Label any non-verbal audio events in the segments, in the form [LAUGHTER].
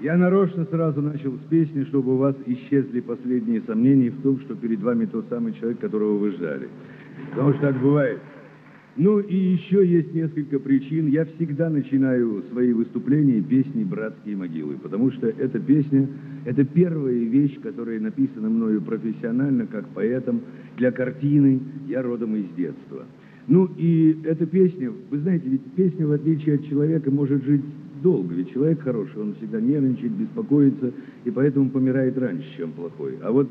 Я нарочно сразу начал с песни, чтобы у вас исчезли последние сомнения в том, что перед вами тот самый человек, которого вы ждали. Потому что так бывает. Ну и еще есть несколько причин. Я всегда начинаю свои выступления песни «Братские могилы», потому что эта песня – это первая вещь, которая написана мною профессионально, как поэтом, для картины «Я родом из детства». Ну и эта песня, вы знаете, ведь песня, в отличие от человека, может жить долго. Ведь человек хороший, он всегда нервничает, беспокоится, и поэтому помирает раньше, чем плохой. А вот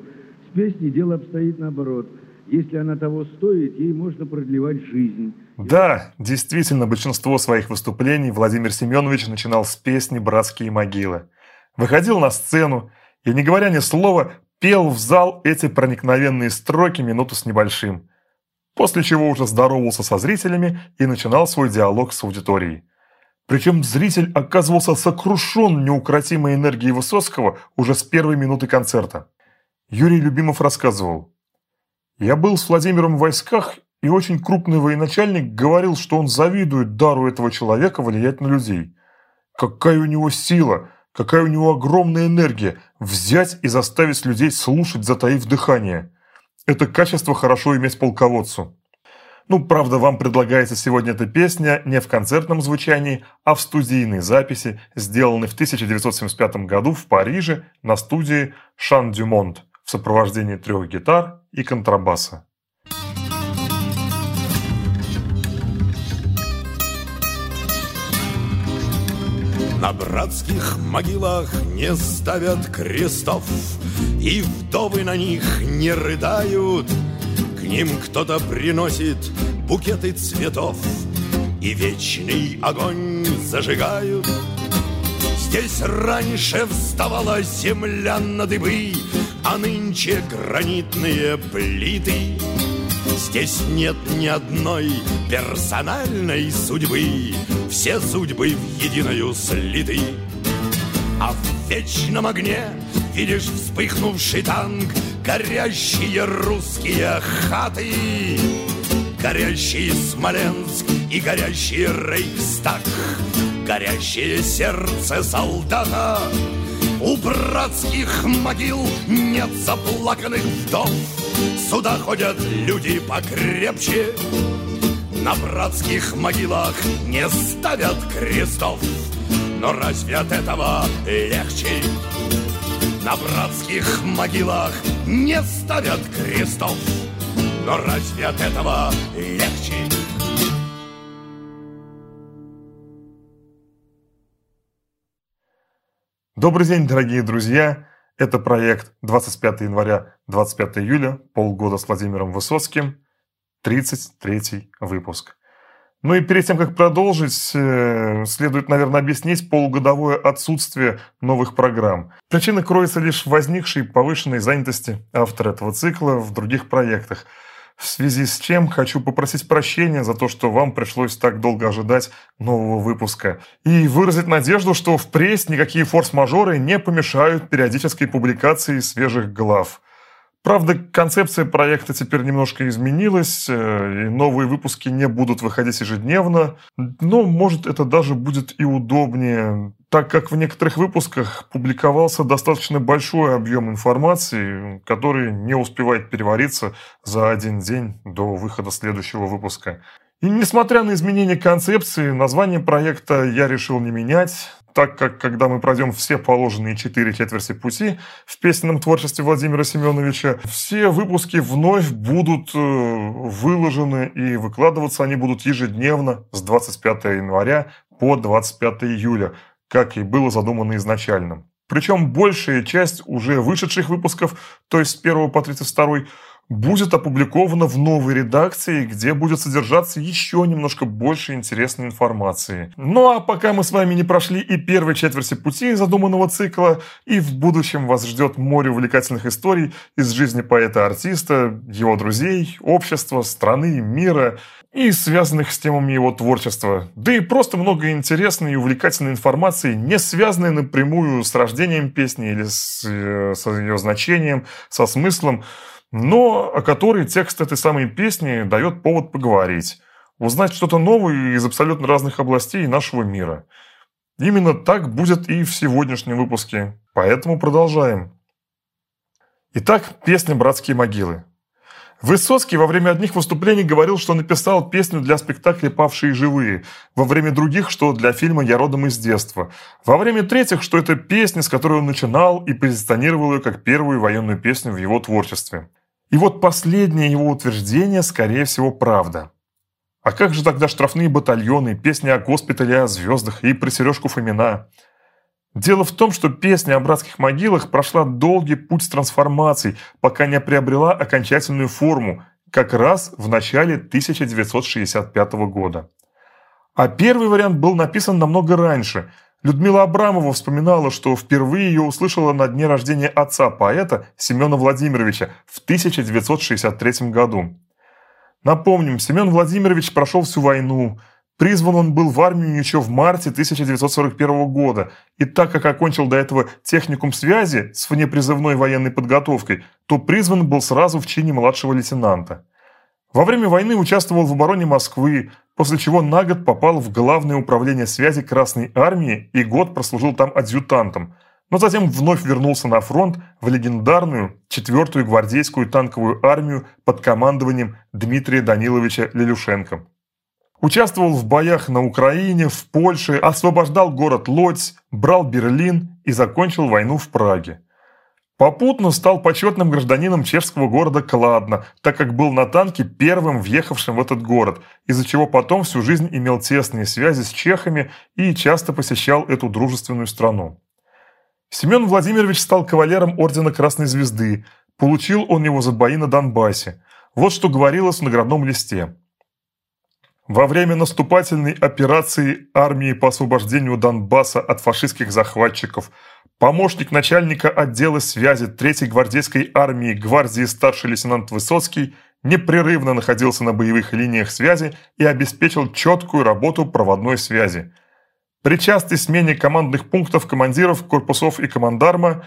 с песней дело обстоит наоборот – если она того стоит, ей можно продлевать жизнь. Да, действительно, большинство своих выступлений Владимир Семенович начинал с песни «Братские могилы». Выходил на сцену и, не говоря ни слова, пел в зал эти проникновенные строки минуту с небольшим. После чего уже здоровался со зрителями и начинал свой диалог с аудиторией. Причем зритель оказывался сокрушен неукротимой энергией Высоцкого уже с первой минуты концерта. Юрий Любимов рассказывал – я был с Владимиром в войсках, и очень крупный военачальник говорил, что он завидует дару этого человека влиять на людей. Какая у него сила, какая у него огромная энергия взять и заставить людей слушать, затаив дыхание. Это качество хорошо иметь полководцу. Ну, правда, вам предлагается сегодня эта песня не в концертном звучании, а в студийной записи, сделанной в 1975 году в Париже на студии «Шан Дюмонт» в сопровождении трех гитар и контрабаса. На братских могилах не ставят крестов, И вдовы на них не рыдают. Ним кто-то приносит букеты цветов, И вечный огонь зажигают. Здесь раньше вставала земля на дыбы, а нынче гранитные плиты. Здесь нет ни одной персональной судьбы, Все судьбы в единую слиты. А в вечном огне видишь вспыхнувший танк, Горящие русские хаты, Горящий Смоленск и горящий Рейхстаг, Горящее сердце солдата — у братских могил нет заплаканных вдов. Сюда ходят люди покрепче. На братских могилах не ставят крестов. Но разве от этого легче? На братских могилах не ставят крестов Но разве от этого легче? Добрый день, дорогие друзья! Это проект 25 января, 25 июля, полгода с Владимиром Высоцким, 33 выпуск. Ну и перед тем, как продолжить, э, следует, наверное, объяснить полугодовое отсутствие новых программ. Причина кроется лишь в возникшей повышенной занятости автора этого цикла в других проектах – в связи с чем хочу попросить прощения за то, что вам пришлось так долго ожидать нового выпуска. И выразить надежду, что впредь никакие форс-мажоры не помешают периодической публикации свежих глав. Правда, концепция проекта теперь немножко изменилась, э, и новые выпуски не будут выходить ежедневно, но, может, это даже будет и удобнее, так как в некоторых выпусках публиковался достаточно большой объем информации, который не успевает перевариться за один день до выхода следующего выпуска. И несмотря на изменение концепции, название проекта я решил не менять так как, когда мы пройдем все положенные четыре четверти пути в песенном творчестве Владимира Семеновича, все выпуски вновь будут э, выложены и выкладываться они будут ежедневно с 25 января по 25 июля, как и было задумано изначально. Причем большая часть уже вышедших выпусков, то есть с 1 по 32, будет опубликовано в новой редакции, где будет содержаться еще немножко больше интересной информации. Ну а пока мы с вами не прошли и первой четверти пути задуманного цикла, и в будущем вас ждет море увлекательных историй из жизни поэта-артиста, его друзей, общества, страны, мира и связанных с темами его творчества. Да и просто много интересной и увлекательной информации, не связанной напрямую с рождением песни или с, э, с ее значением, со смыслом, но о которой текст этой самой песни дает повод поговорить, узнать что-то новое из абсолютно разных областей нашего мира. Именно так будет и в сегодняшнем выпуске. Поэтому продолжаем. Итак, песня «Братские могилы». Высоцкий во время одних выступлений говорил, что написал песню для спектакля «Павшие живые», во время других, что для фильма «Я родом из детства», во время третьих, что это песня, с которой он начинал и позиционировал ее как первую военную песню в его творчестве. И вот последнее его утверждение, скорее всего, правда. А как же тогда штрафные батальоны, песни о госпитале, о звездах и про Сережку Фомина? Дело в том, что песня о братских могилах прошла долгий путь трансформаций, пока не приобрела окончательную форму, как раз в начале 1965 года. А первый вариант был написан намного раньше – Людмила Абрамова вспоминала, что впервые ее услышала на дне рождения отца поэта Семена Владимировича в 1963 году. Напомним, Семен Владимирович прошел всю войну. Призван он был в армию еще в марте 1941 года, и так как окончил до этого техникум связи с внепризывной военной подготовкой, то призван был сразу в чине младшего лейтенанта. Во время войны участвовал в обороне Москвы, после чего на год попал в Главное управление связи Красной Армии и год прослужил там адъютантом, но затем вновь вернулся на фронт в легендарную 4-ю гвардейскую танковую армию под командованием Дмитрия Даниловича Лелюшенко. Участвовал в боях на Украине, в Польше, освобождал город Лодзь, брал Берлин и закончил войну в Праге. Попутно стал почетным гражданином чешского города Кладно, так как был на танке первым въехавшим в этот город, из-за чего потом всю жизнь имел тесные связи с чехами и часто посещал эту дружественную страну. Семен Владимирович стал кавалером Ордена Красной Звезды, получил он его за бои на Донбассе. Вот что говорилось в наградном листе. Во время наступательной операции армии по освобождению Донбасса от фашистских захватчиков – Помощник начальника отдела связи 3-й гвардейской армии гвардии старший лейтенант Высоцкий непрерывно находился на боевых линиях связи и обеспечил четкую работу проводной связи. При частой смене командных пунктов командиров, корпусов и командарма,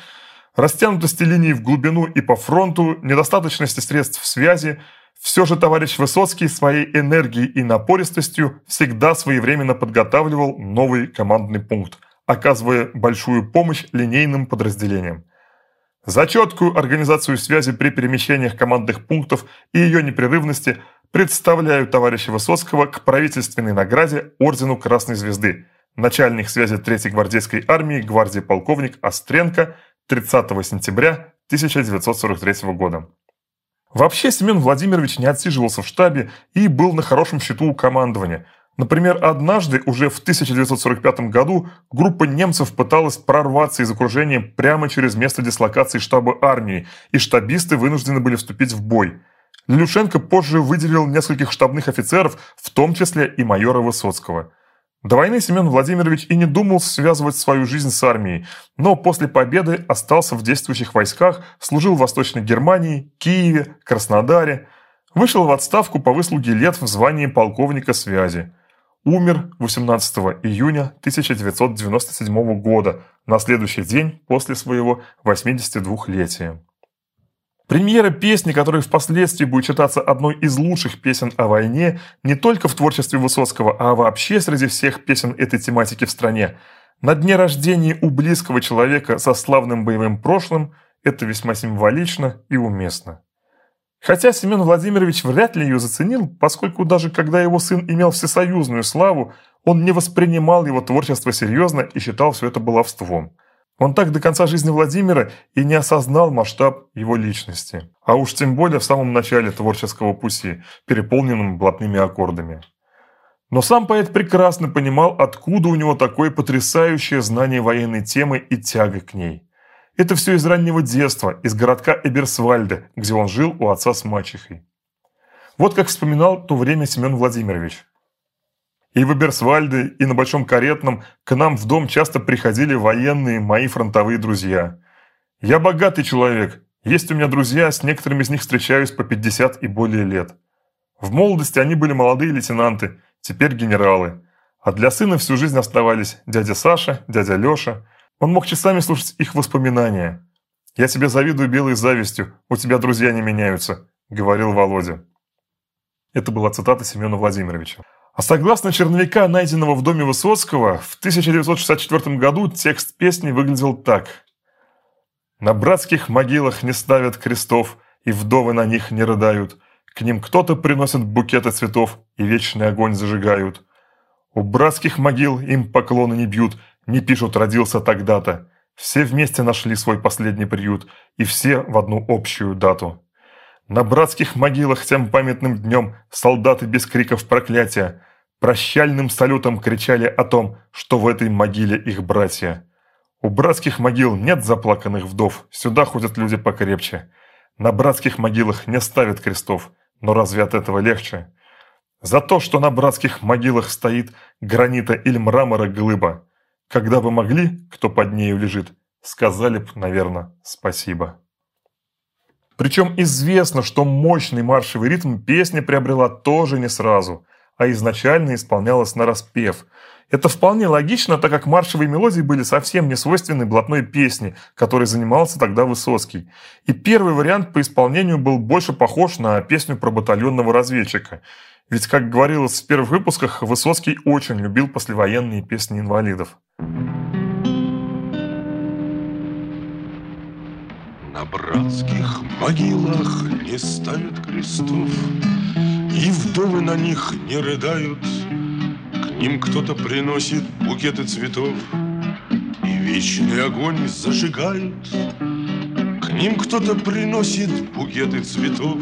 растянутости линий в глубину и по фронту, недостаточности средств связи, все же товарищ Высоцкий своей энергией и напористостью всегда своевременно подготавливал новый командный пункт – оказывая большую помощь линейным подразделениям. За четкую организацию связи при перемещениях командных пунктов и ее непрерывности представляю товарища Высоцкого к правительственной награде Ордену Красной Звезды, начальник связи 3-й гвардейской армии гвардии полковник Остренко 30 сентября 1943 года. Вообще Семен Владимирович не отсиживался в штабе и был на хорошем счету у командования – Например, однажды, уже в 1945 году, группа немцев пыталась прорваться из окружения прямо через место дислокации штаба армии, и штабисты вынуждены были вступить в бой. Лилюшенко позже выделил нескольких штабных офицеров, в том числе и майора Высоцкого. До войны Семен Владимирович и не думал связывать свою жизнь с армией, но после победы остался в действующих войсках, служил в Восточной Германии, Киеве, Краснодаре, вышел в отставку по выслуге лет в звании полковника связи. Умер 18 июня 1997 года, на следующий день после своего 82-летия. Премьера песни, которая впоследствии будет считаться одной из лучших песен о войне, не только в творчестве Высоцкого, а вообще среди всех песен этой тематики в стране. На дне рождения у близкого человека со славным боевым прошлым это весьма символично и уместно. Хотя Семен Владимирович вряд ли ее заценил, поскольку даже когда его сын имел всесоюзную славу, он не воспринимал его творчество серьезно и считал все это баловством. Он так до конца жизни Владимира и не осознал масштаб его личности. А уж тем более в самом начале творческого пути, переполненном блатными аккордами. Но сам поэт прекрасно понимал, откуда у него такое потрясающее знание военной темы и тяга к ней. Это все из раннего детства, из городка Эберсвальде, где он жил у отца с мачехой. Вот как вспоминал то время Семен Владимирович. И в Эберсвальде, и на Большом Каретном к нам в дом часто приходили военные, мои фронтовые друзья. Я богатый человек, есть у меня друзья, с некоторыми из них встречаюсь по 50 и более лет. В молодости они были молодые лейтенанты, теперь генералы. А для сына всю жизнь оставались дядя Саша, дядя Леша – он мог часами слушать их воспоминания. «Я тебе завидую белой завистью, у тебя друзья не меняются», – говорил Володя. Это была цитата Семена Владимировича. А согласно черновика, найденного в доме Высоцкого, в 1964 году текст песни выглядел так. «На братских могилах не ставят крестов, и вдовы на них не рыдают. К ним кто-то приносит букеты цветов, и вечный огонь зажигают. У братских могил им поклоны не бьют, не пишут «родился тогда-то». Все вместе нашли свой последний приют, и все в одну общую дату. На братских могилах тем памятным днем солдаты без криков проклятия прощальным салютом кричали о том, что в этой могиле их братья. У братских могил нет заплаканных вдов, сюда ходят люди покрепче. На братских могилах не ставят крестов, но разве от этого легче? За то, что на братских могилах стоит гранита или мрамора глыба. Когда бы могли, кто под нею лежит, сказали бы, наверное, спасибо. Причем известно, что мощный маршевый ритм песня приобрела тоже не сразу, а изначально исполнялась на распев. Это вполне логично, так как маршевые мелодии были совсем не свойственны блатной песне, которой занимался тогда Высоцкий. И первый вариант по исполнению был больше похож на песню про батальонного разведчика. Ведь, как говорилось в первых выпусках, Высоцкий очень любил послевоенные песни инвалидов. На братских могилах не ставят крестов, И вдовы на них не рыдают. К ним кто-то приносит букеты цветов, И вечный огонь зажигают. К ним кто-то приносит букеты цветов,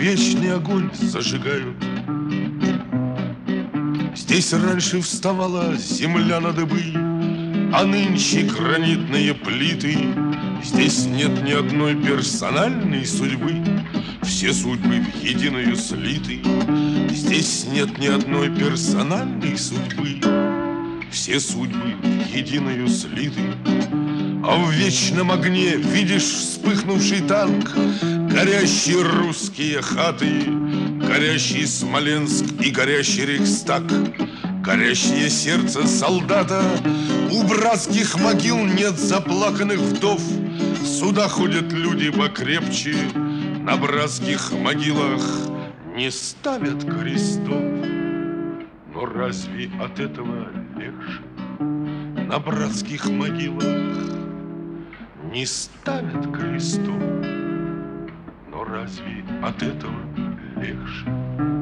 Вечный огонь зажигают. Здесь раньше вставала земля на дыбы, А нынче гранитные плиты Здесь нет ни одной персональной судьбы, Все судьбы в единую слиты. Здесь нет ни одной персональной судьбы, Все судьбы в единую слиты. А в вечном огне видишь вспыхнувший танк, Горящие русские хаты, Горящий Смоленск и горящий Рейхстаг, Горящее сердце солдата, У братских могил нет заплаканных вдов, Сюда ходят люди покрепче, На братских могилах не ставят крестов. Но разве от этого легче? На братских могилах не ставят крестов. Но разве от этого легче?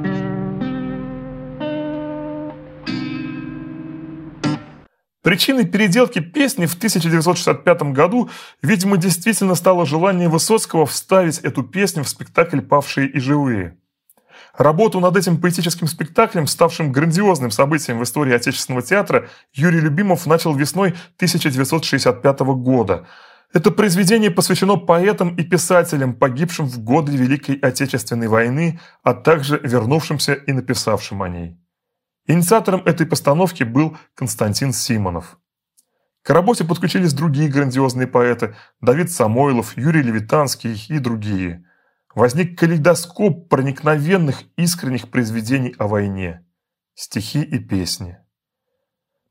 Причиной переделки песни в 1965 году, видимо, действительно стало желание Высоцкого вставить эту песню в спектакль «Павшие и живые». Работу над этим поэтическим спектаклем, ставшим грандиозным событием в истории отечественного театра, Юрий Любимов начал весной 1965 года. Это произведение посвящено поэтам и писателям, погибшим в годы Великой Отечественной войны, а также вернувшимся и написавшим о ней. Инициатором этой постановки был Константин Симонов. К работе подключились другие грандиозные поэты – Давид Самойлов, Юрий Левитанский и другие. Возник калейдоскоп проникновенных искренних произведений о войне – стихи и песни.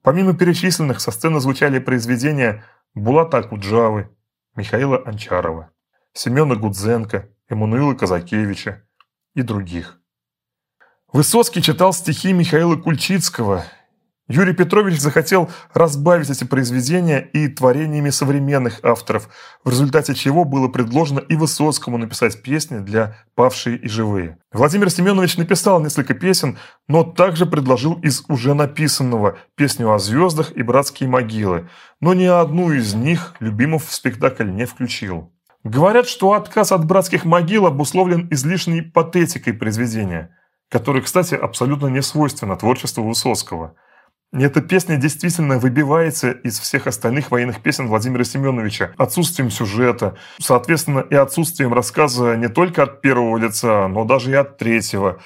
Помимо перечисленных, со сцены звучали произведения Булата Акуджавы, Михаила Анчарова, Семена Гудзенко, Эммануила Казакевича и других. Высоцкий читал стихи Михаила Кульчицкого. Юрий Петрович захотел разбавить эти произведения и творениями современных авторов, в результате чего было предложено и Высоцкому написать песни для «Павшие и живые». Владимир Семенович написал несколько песен, но также предложил из уже написанного песню о звездах и братские могилы, но ни одну из них Любимов в спектакль не включил. Говорят, что отказ от братских могил обусловлен излишней патетикой произведения – который, кстати, абсолютно не свойственно творчеству Высоцкого. И эта песня действительно выбивается из всех остальных военных песен Владимира Семеновича отсутствием сюжета, соответственно, и отсутствием рассказа не только от первого лица, но даже и от третьего.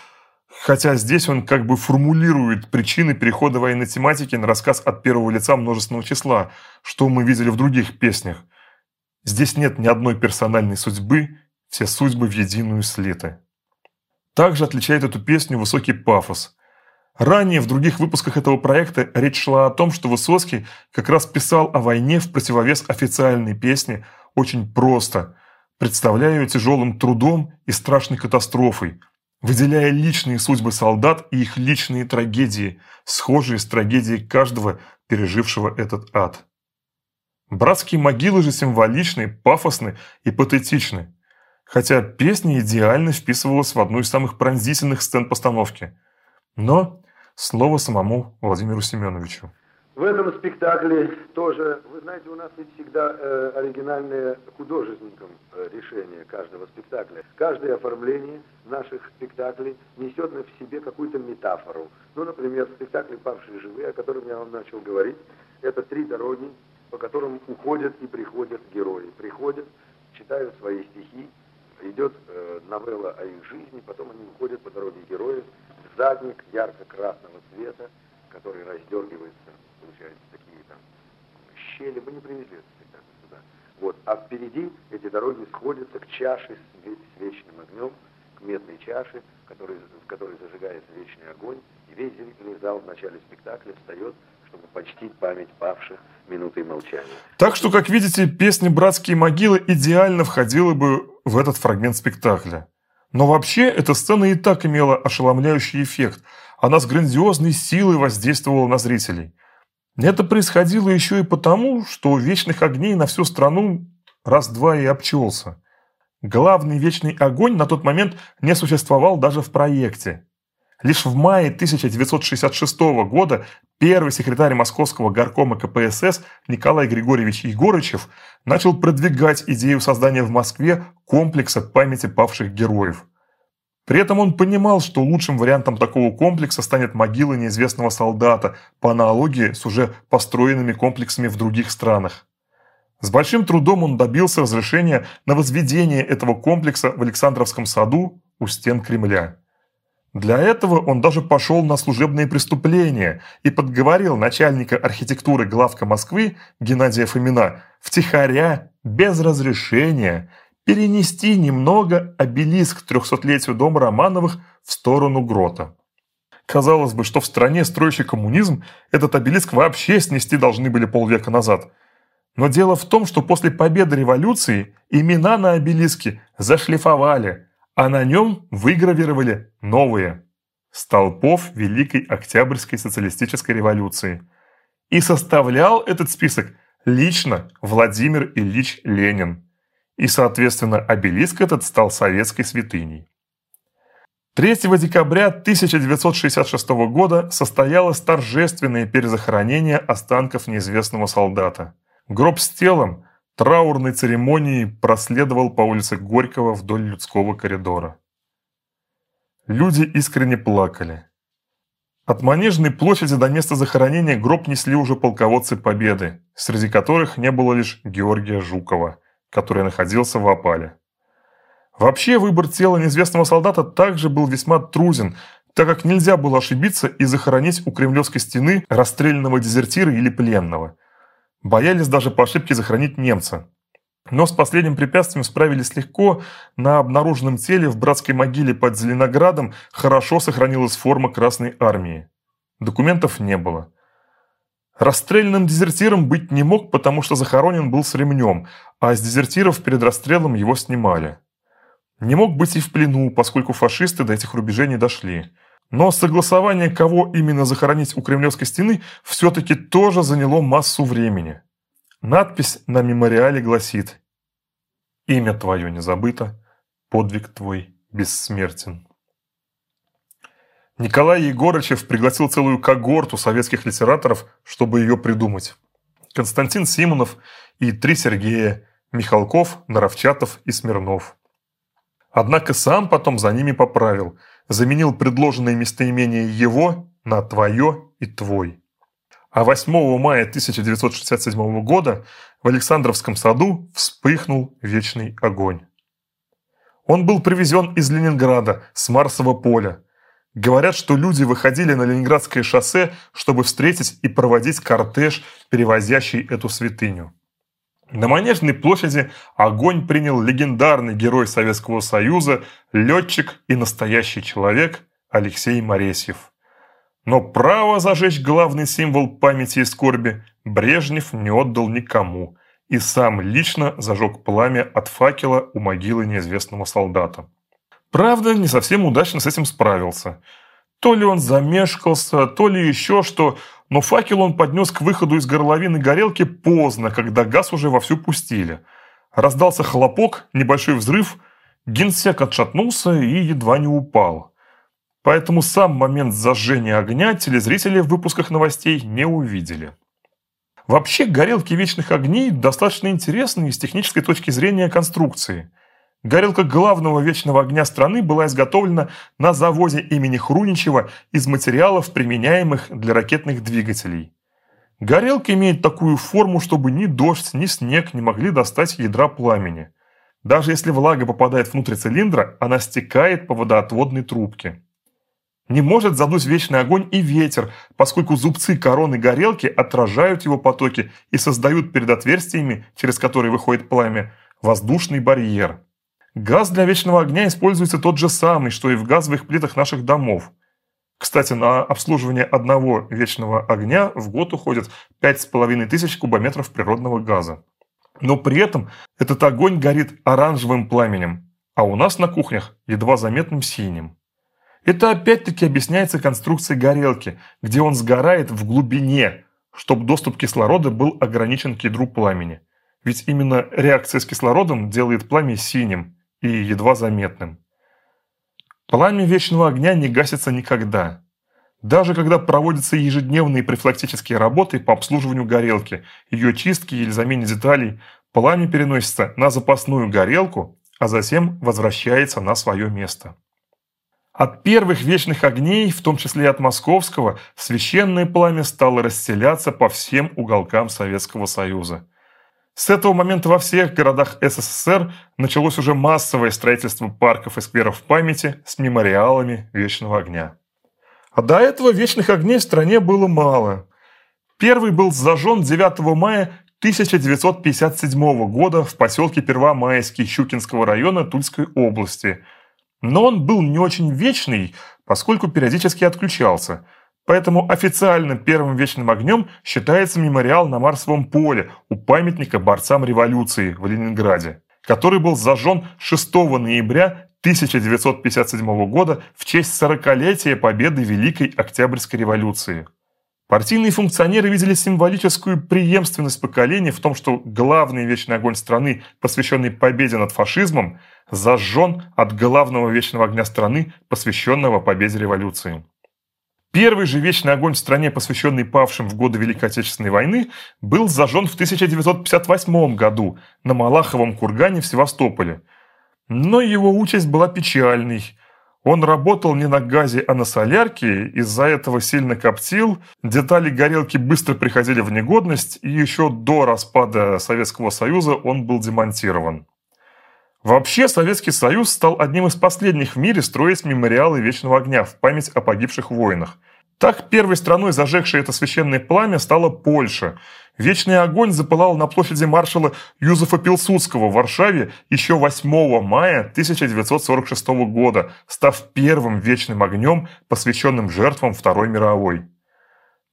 Хотя здесь он как бы формулирует причины перехода военной тематики на рассказ от первого лица множественного числа, что мы видели в других песнях. Здесь нет ни одной персональной судьбы, все судьбы в единую слиты. Также отличает эту песню высокий пафос. Ранее в других выпусках этого проекта речь шла о том, что Высоцкий как раз писал о войне в противовес официальной песне очень просто, представляя ее тяжелым трудом и страшной катастрофой. выделяя личные судьбы солдат и их личные трагедии, схожие с трагедией каждого, пережившего этот ад. Братские могилы же символичны, пафосны и патетичны, хотя песня идеально вписывалась в одну из самых пронзительных сцен постановки. Но слово самому Владимиру Семеновичу. В этом спектакле тоже, вы знаете, у нас ведь всегда э, оригинальное художественником э, решение каждого спектакля. Каждое оформление наших спектаклей несет в себе какую-то метафору. Ну, например, в спектакле «Павшие живые», о котором я вам начал говорить, это три дороги, по которым уходят и приходят герои. Приходят, читают свои стихи, идет э, новелла о их жизни, потом они уходят по дороге героев, задник ярко-красного цвета, который раздергивается получаются такие там щели. Мы не привезли этот спектакль сюда. Вот. А впереди эти дороги сходятся к чаше с, с вечным огнем, к медной чаше, который, в которой зажигается вечный огонь. И весь зрительный зал в начале спектакля встает, чтобы почтить память павших минутой молчания. Так что, как видите, песня «Братские могилы» идеально входила бы в этот фрагмент спектакля. Но вообще эта сцена и так имела ошеломляющий эффект. Она с грандиозной силой воздействовала на зрителей. Это происходило еще и потому, что вечных огней на всю страну раз-два и обчелся. Главный вечный огонь на тот момент не существовал даже в проекте. Лишь в мае 1966 года первый секретарь Московского горкома КПСС Николай Григорьевич Егорычев начал продвигать идею создания в Москве комплекса памяти павших героев – при этом он понимал, что лучшим вариантом такого комплекса станет могила неизвестного солдата, по аналогии с уже построенными комплексами в других странах. С большим трудом он добился разрешения на возведение этого комплекса в Александровском саду у стен Кремля. Для этого он даже пошел на служебные преступления и подговорил начальника архитектуры главка Москвы Геннадия Фомина втихаря, без разрешения, перенести немного обелиск к 300-летию дома Романовых в сторону грота. Казалось бы, что в стране, строящий коммунизм, этот обелиск вообще снести должны были полвека назад. Но дело в том, что после победы революции имена на обелиске зашлифовали, а на нем выгравировали новые – столпов Великой Октябрьской социалистической революции. И составлял этот список лично Владимир Ильич Ленин и, соответственно, обелиск этот стал советской святыней. 3 декабря 1966 года состоялось торжественное перезахоронение останков неизвестного солдата. Гроб с телом траурной церемонии проследовал по улице Горького вдоль людского коридора. Люди искренне плакали. От Манежной площади до места захоронения гроб несли уже полководцы Победы, среди которых не было лишь Георгия Жукова – который находился в опале. Вообще, выбор тела неизвестного солдата также был весьма труден, так как нельзя было ошибиться и захоронить у Кремлевской стены расстрелянного дезертира или пленного. Боялись даже по ошибке захоронить немца. Но с последним препятствием справились легко. На обнаруженном теле в братской могиле под Зеленоградом хорошо сохранилась форма Красной Армии. Документов не было. Расстрелянным дезертиром быть не мог, потому что захоронен был с ремнем, а с дезертиров перед расстрелом его снимали. Не мог быть и в плену, поскольку фашисты до этих рубежей не дошли. Но согласование, кого именно захоронить у Кремлевской стены, все-таки тоже заняло массу времени. Надпись на мемориале гласит «Имя твое не забыто, подвиг твой бессмертен». Николай Егорычев пригласил целую когорту советских литераторов, чтобы ее придумать. Константин Симонов и три Сергея, Михалков, Наровчатов и Смирнов. Однако сам потом за ними поправил, заменил предложенное местоимение «его» на «твое» и «твой». А 8 мая 1967 года в Александровском саду вспыхнул вечный огонь. Он был привезен из Ленинграда, с Марсового поля, Говорят, что люди выходили на Ленинградское шоссе, чтобы встретить и проводить кортеж, перевозящий эту святыню. На Манежной площади огонь принял легендарный герой Советского Союза, летчик и настоящий человек Алексей Моресьев. Но право зажечь главный символ памяти и скорби Брежнев не отдал никому и сам лично зажег пламя от факела у могилы неизвестного солдата. Правда, не совсем удачно с этим справился. То ли он замешкался, то ли еще что, но факел он поднес к выходу из горловины горелки поздно, когда газ уже вовсю пустили. Раздался хлопок, небольшой взрыв, генсек отшатнулся и едва не упал. Поэтому сам момент зажжения огня телезрители в выпусках новостей не увидели. Вообще, горелки вечных огней достаточно интересны с технической точки зрения конструкции. Горелка главного вечного огня страны была изготовлена на заводе имени Хруничева из материалов, применяемых для ракетных двигателей. Горелка имеет такую форму, чтобы ни дождь, ни снег не могли достать ядра пламени. Даже если влага попадает внутрь цилиндра, она стекает по водоотводной трубке. Не может задуть вечный огонь и ветер, поскольку зубцы короны горелки отражают его потоки и создают перед отверстиями, через которые выходит пламя, воздушный барьер. Газ для вечного огня используется тот же самый, что и в газовых плитах наших домов. Кстати, на обслуживание одного вечного огня в год уходит 5,5 тысяч кубометров природного газа. Но при этом этот огонь горит оранжевым пламенем, а у нас на кухнях едва заметным синим. Это опять-таки объясняется конструкцией горелки, где он сгорает в глубине, чтобы доступ кислорода был ограничен к ядру пламени. Ведь именно реакция с кислородом делает пламя синим и едва заметным. Пламя вечного огня не гасится никогда. Даже когда проводятся ежедневные профилактические работы по обслуживанию горелки, ее чистки или замене деталей, пламя переносится на запасную горелку, а затем возвращается на свое место. От первых вечных огней, в том числе и от московского, священное пламя стало расселяться по всем уголкам Советского Союза. С этого момента во всех городах СССР началось уже массовое строительство парков и скверов памяти с мемориалами вечного огня. А до этого вечных огней в стране было мало. Первый был зажжен 9 мая 1957 года в поселке Первомайский Щукинского района Тульской области – но он был не очень вечный, поскольку периодически отключался. Поэтому официально первым вечным огнем считается мемориал на Марсовом поле у памятника борцам революции в Ленинграде, который был зажжен 6 ноября 1957 года в честь 40-летия победы Великой Октябрьской революции. Партийные функционеры видели символическую преемственность поколений в том, что главный вечный огонь страны, посвященный победе над фашизмом, зажжен от главного вечного огня страны, посвященного победе революции. Первый же вечный огонь в стране, посвященный павшим в годы Великой Отечественной войны, был зажжен в 1958 году на Малаховом кургане в Севастополе. Но его участь была печальной – он работал не на газе, а на солярке, из-за этого сильно коптил, детали горелки быстро приходили в негодность, и еще до распада Советского Союза он был демонтирован. Вообще, Советский Союз стал одним из последних в мире строить мемориалы Вечного Огня в память о погибших воинах. Так, первой страной, зажегшей это священное пламя, стала Польша – Вечный огонь запылал на площади маршала Юзефа Пилсудского в Варшаве еще 8 мая 1946 года, став первым вечным огнем, посвященным жертвам Второй мировой.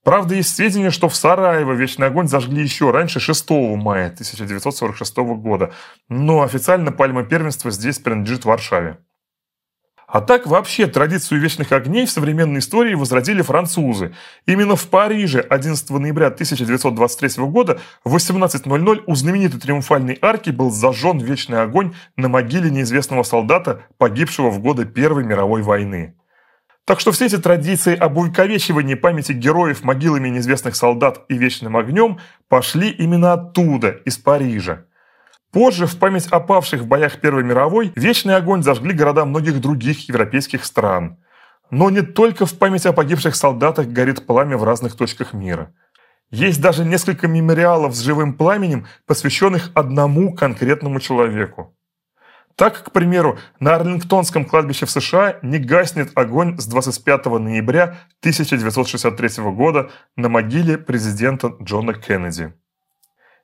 Правда, есть сведения, что в Сараево вечный огонь зажгли еще раньше 6 мая 1946 года, но официально пальма первенства здесь принадлежит Варшаве. А так вообще традицию вечных огней в современной истории возродили французы. Именно в Париже 11 ноября 1923 года в 18.00 у знаменитой триумфальной арки был зажжен вечный огонь на могиле неизвестного солдата, погибшего в годы Первой мировой войны. Так что все эти традиции об увековечивании памяти героев могилами неизвестных солдат и вечным огнем пошли именно оттуда, из Парижа. Позже, в память о павших в боях Первой мировой, вечный огонь зажгли города многих других европейских стран. Но не только в память о погибших солдатах горит пламя в разных точках мира. Есть даже несколько мемориалов с живым пламенем, посвященных одному конкретному человеку. Так, к примеру, на Арлингтонском кладбище в США не гаснет огонь с 25 ноября 1963 года на могиле президента Джона Кеннеди.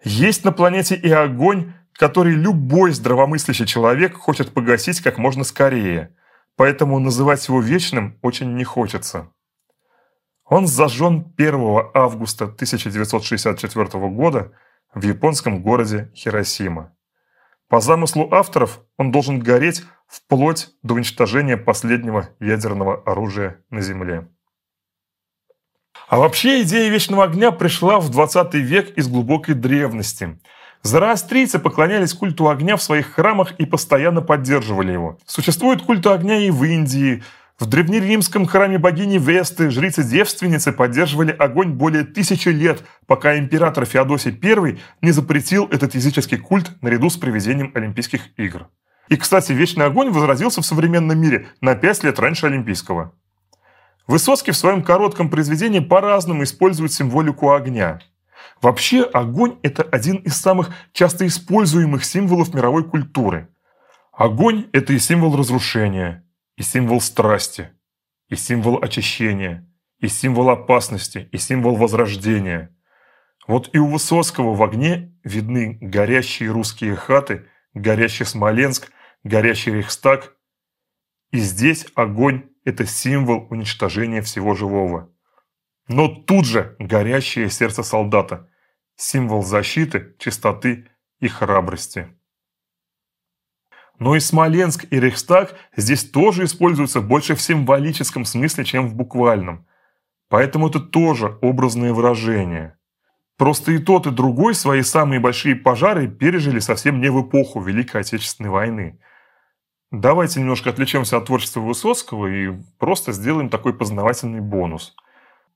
Есть на планете и огонь, который любой здравомыслящий человек хочет погасить как можно скорее, поэтому называть его вечным очень не хочется. Он зажжен 1 августа 1964 года в японском городе Хиросима. По замыслу авторов он должен гореть вплоть до уничтожения последнего ядерного оружия на Земле. А вообще идея вечного огня пришла в 20 век из глубокой древности. Зороастрийцы поклонялись культу огня в своих храмах и постоянно поддерживали его. Существует культ огня и в Индии. В древнеримском храме богини Весты жрицы-девственницы поддерживали огонь более тысячи лет, пока император Феодосий I не запретил этот языческий культ наряду с проведением Олимпийских игр. И, кстати, вечный огонь возродился в современном мире на пять лет раньше Олимпийского. Высоцкий в своем коротком произведении по-разному использует символику огня. Вообще, огонь – это один из самых часто используемых символов мировой культуры. Огонь – это и символ разрушения, и символ страсти, и символ очищения, и символ опасности, и символ возрождения. Вот и у Высоцкого в огне видны горящие русские хаты, горящий Смоленск, горящий Рейхстаг. И здесь огонь это символ уничтожения всего живого. Но тут же горящее сердце солдата, символ защиты, чистоты и храбрости. Но и Смоленск и Рейхстаг здесь тоже используются больше в символическом смысле, чем в буквальном. Поэтому это тоже образное выражение. Просто и тот, и другой свои самые большие пожары пережили совсем не в эпоху Великой Отечественной войны – Давайте немножко отвлечемся от творчества Высоцкого и просто сделаем такой познавательный бонус.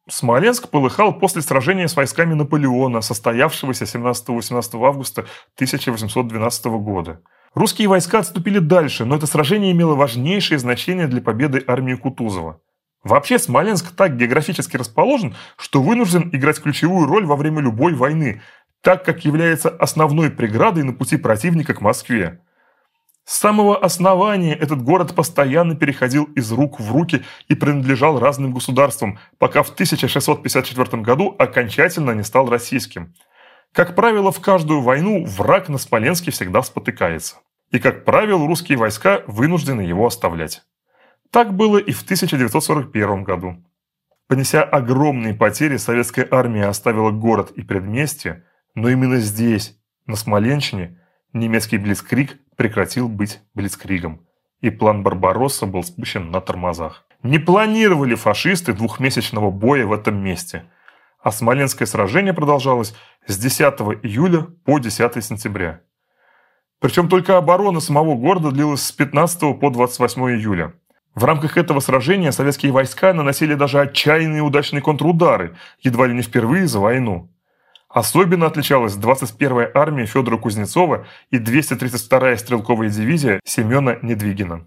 Смоленск полыхал после сражения с войсками Наполеона, состоявшегося 17-18 августа 1812 года. Русские войска отступили дальше, но это сражение имело важнейшее значение для победы армии Кутузова. Вообще Смоленск так географически расположен, что вынужден играть ключевую роль во время любой войны, так как является основной преградой на пути противника к Москве. С самого основания этот город постоянно переходил из рук в руки и принадлежал разным государствам, пока в 1654 году окончательно не стал российским. Как правило, в каждую войну враг на Смоленске всегда спотыкается. И, как правило, русские войска вынуждены его оставлять. Так было и в 1941 году. Понеся огромные потери, советская армия оставила город и предместье, но именно здесь, на Смоленщине, немецкий Блицкрик прекратил быть Блицкригом, и план Барбаросса был спущен на тормозах. Не планировали фашисты двухмесячного боя в этом месте, а Смоленское сражение продолжалось с 10 июля по 10 сентября. Причем только оборона самого города длилась с 15 по 28 июля. В рамках этого сражения советские войска наносили даже отчаянные удачные контрудары, едва ли не впервые за войну. Особенно отличалась 21-я армия Федора Кузнецова и 232-я стрелковая дивизия Семена Недвигина.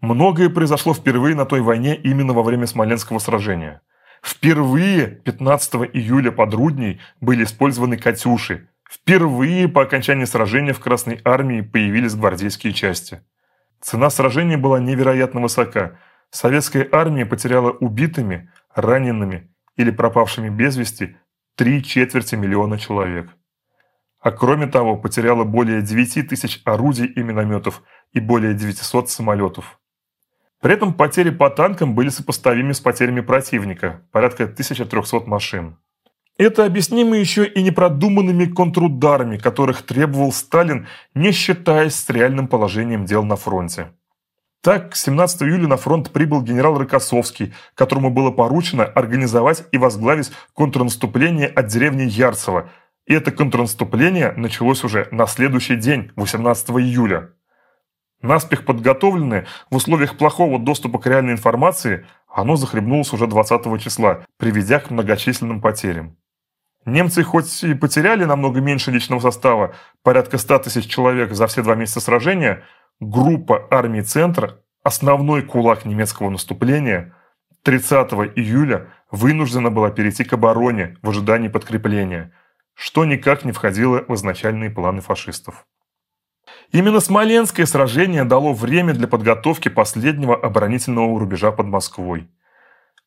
Многое произошло впервые на той войне именно во время Смоленского сражения. Впервые 15 июля под Рудней были использованы «Катюши». Впервые по окончании сражения в Красной армии появились гвардейские части. Цена сражения была невероятно высока. Советская армия потеряла убитыми, ранеными или пропавшими без вести три четверти миллиона человек. А кроме того, потеряла более 9 тысяч орудий и минометов и более 900 самолетов. При этом потери по танкам были сопоставимы с потерями противника – порядка 1300 машин. Это объяснимо еще и непродуманными контрударами, которых требовал Сталин, не считаясь с реальным положением дел на фронте. Так, 17 июля на фронт прибыл генерал Рокоссовский, которому было поручено организовать и возглавить контрнаступление от деревни Ярцево. И это контрнаступление началось уже на следующий день, 18 июля. Наспех подготовленное, в условиях плохого доступа к реальной информации, оно захлебнулось уже 20 числа, приведя к многочисленным потерям. Немцы хоть и потеряли намного меньше личного состава, порядка 100 тысяч человек за все два месяца сражения – группа армий Центра, основной кулак немецкого наступления, 30 июля вынуждена была перейти к обороне в ожидании подкрепления, что никак не входило в изначальные планы фашистов. Именно Смоленское сражение дало время для подготовки последнего оборонительного рубежа под Москвой.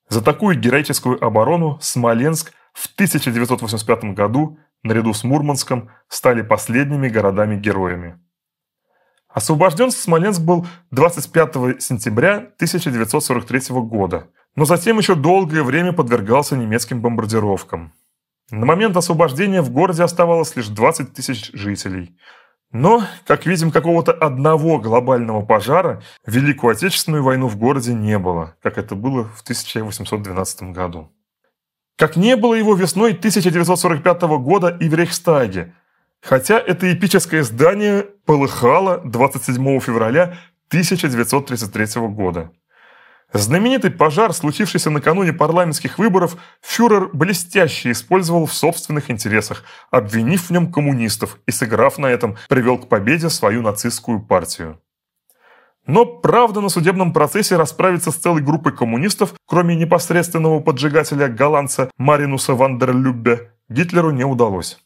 За такую героическую оборону Смоленск в 1985 году наряду с Мурманском стали последними городами-героями. Освобожден Смоленск был 25 сентября 1943 года, но затем еще долгое время подвергался немецким бомбардировкам. На момент освобождения в городе оставалось лишь 20 тысяч жителей. Но, как видим, какого-то одного глобального пожара Великую Отечественную войну в городе не было, как это было в 1812 году. Как не было его весной 1945 года и в Рейхстаге, хотя это эпическое здание полыхало 27 февраля 1933 года. Знаменитый пожар, случившийся накануне парламентских выборов, фюрер блестяще использовал в собственных интересах, обвинив в нем коммунистов и, сыграв на этом, привел к победе свою нацистскую партию. Но правда на судебном процессе расправиться с целой группой коммунистов, кроме непосредственного поджигателя голландца Маринуса Вандерлюббе, Гитлеру не удалось.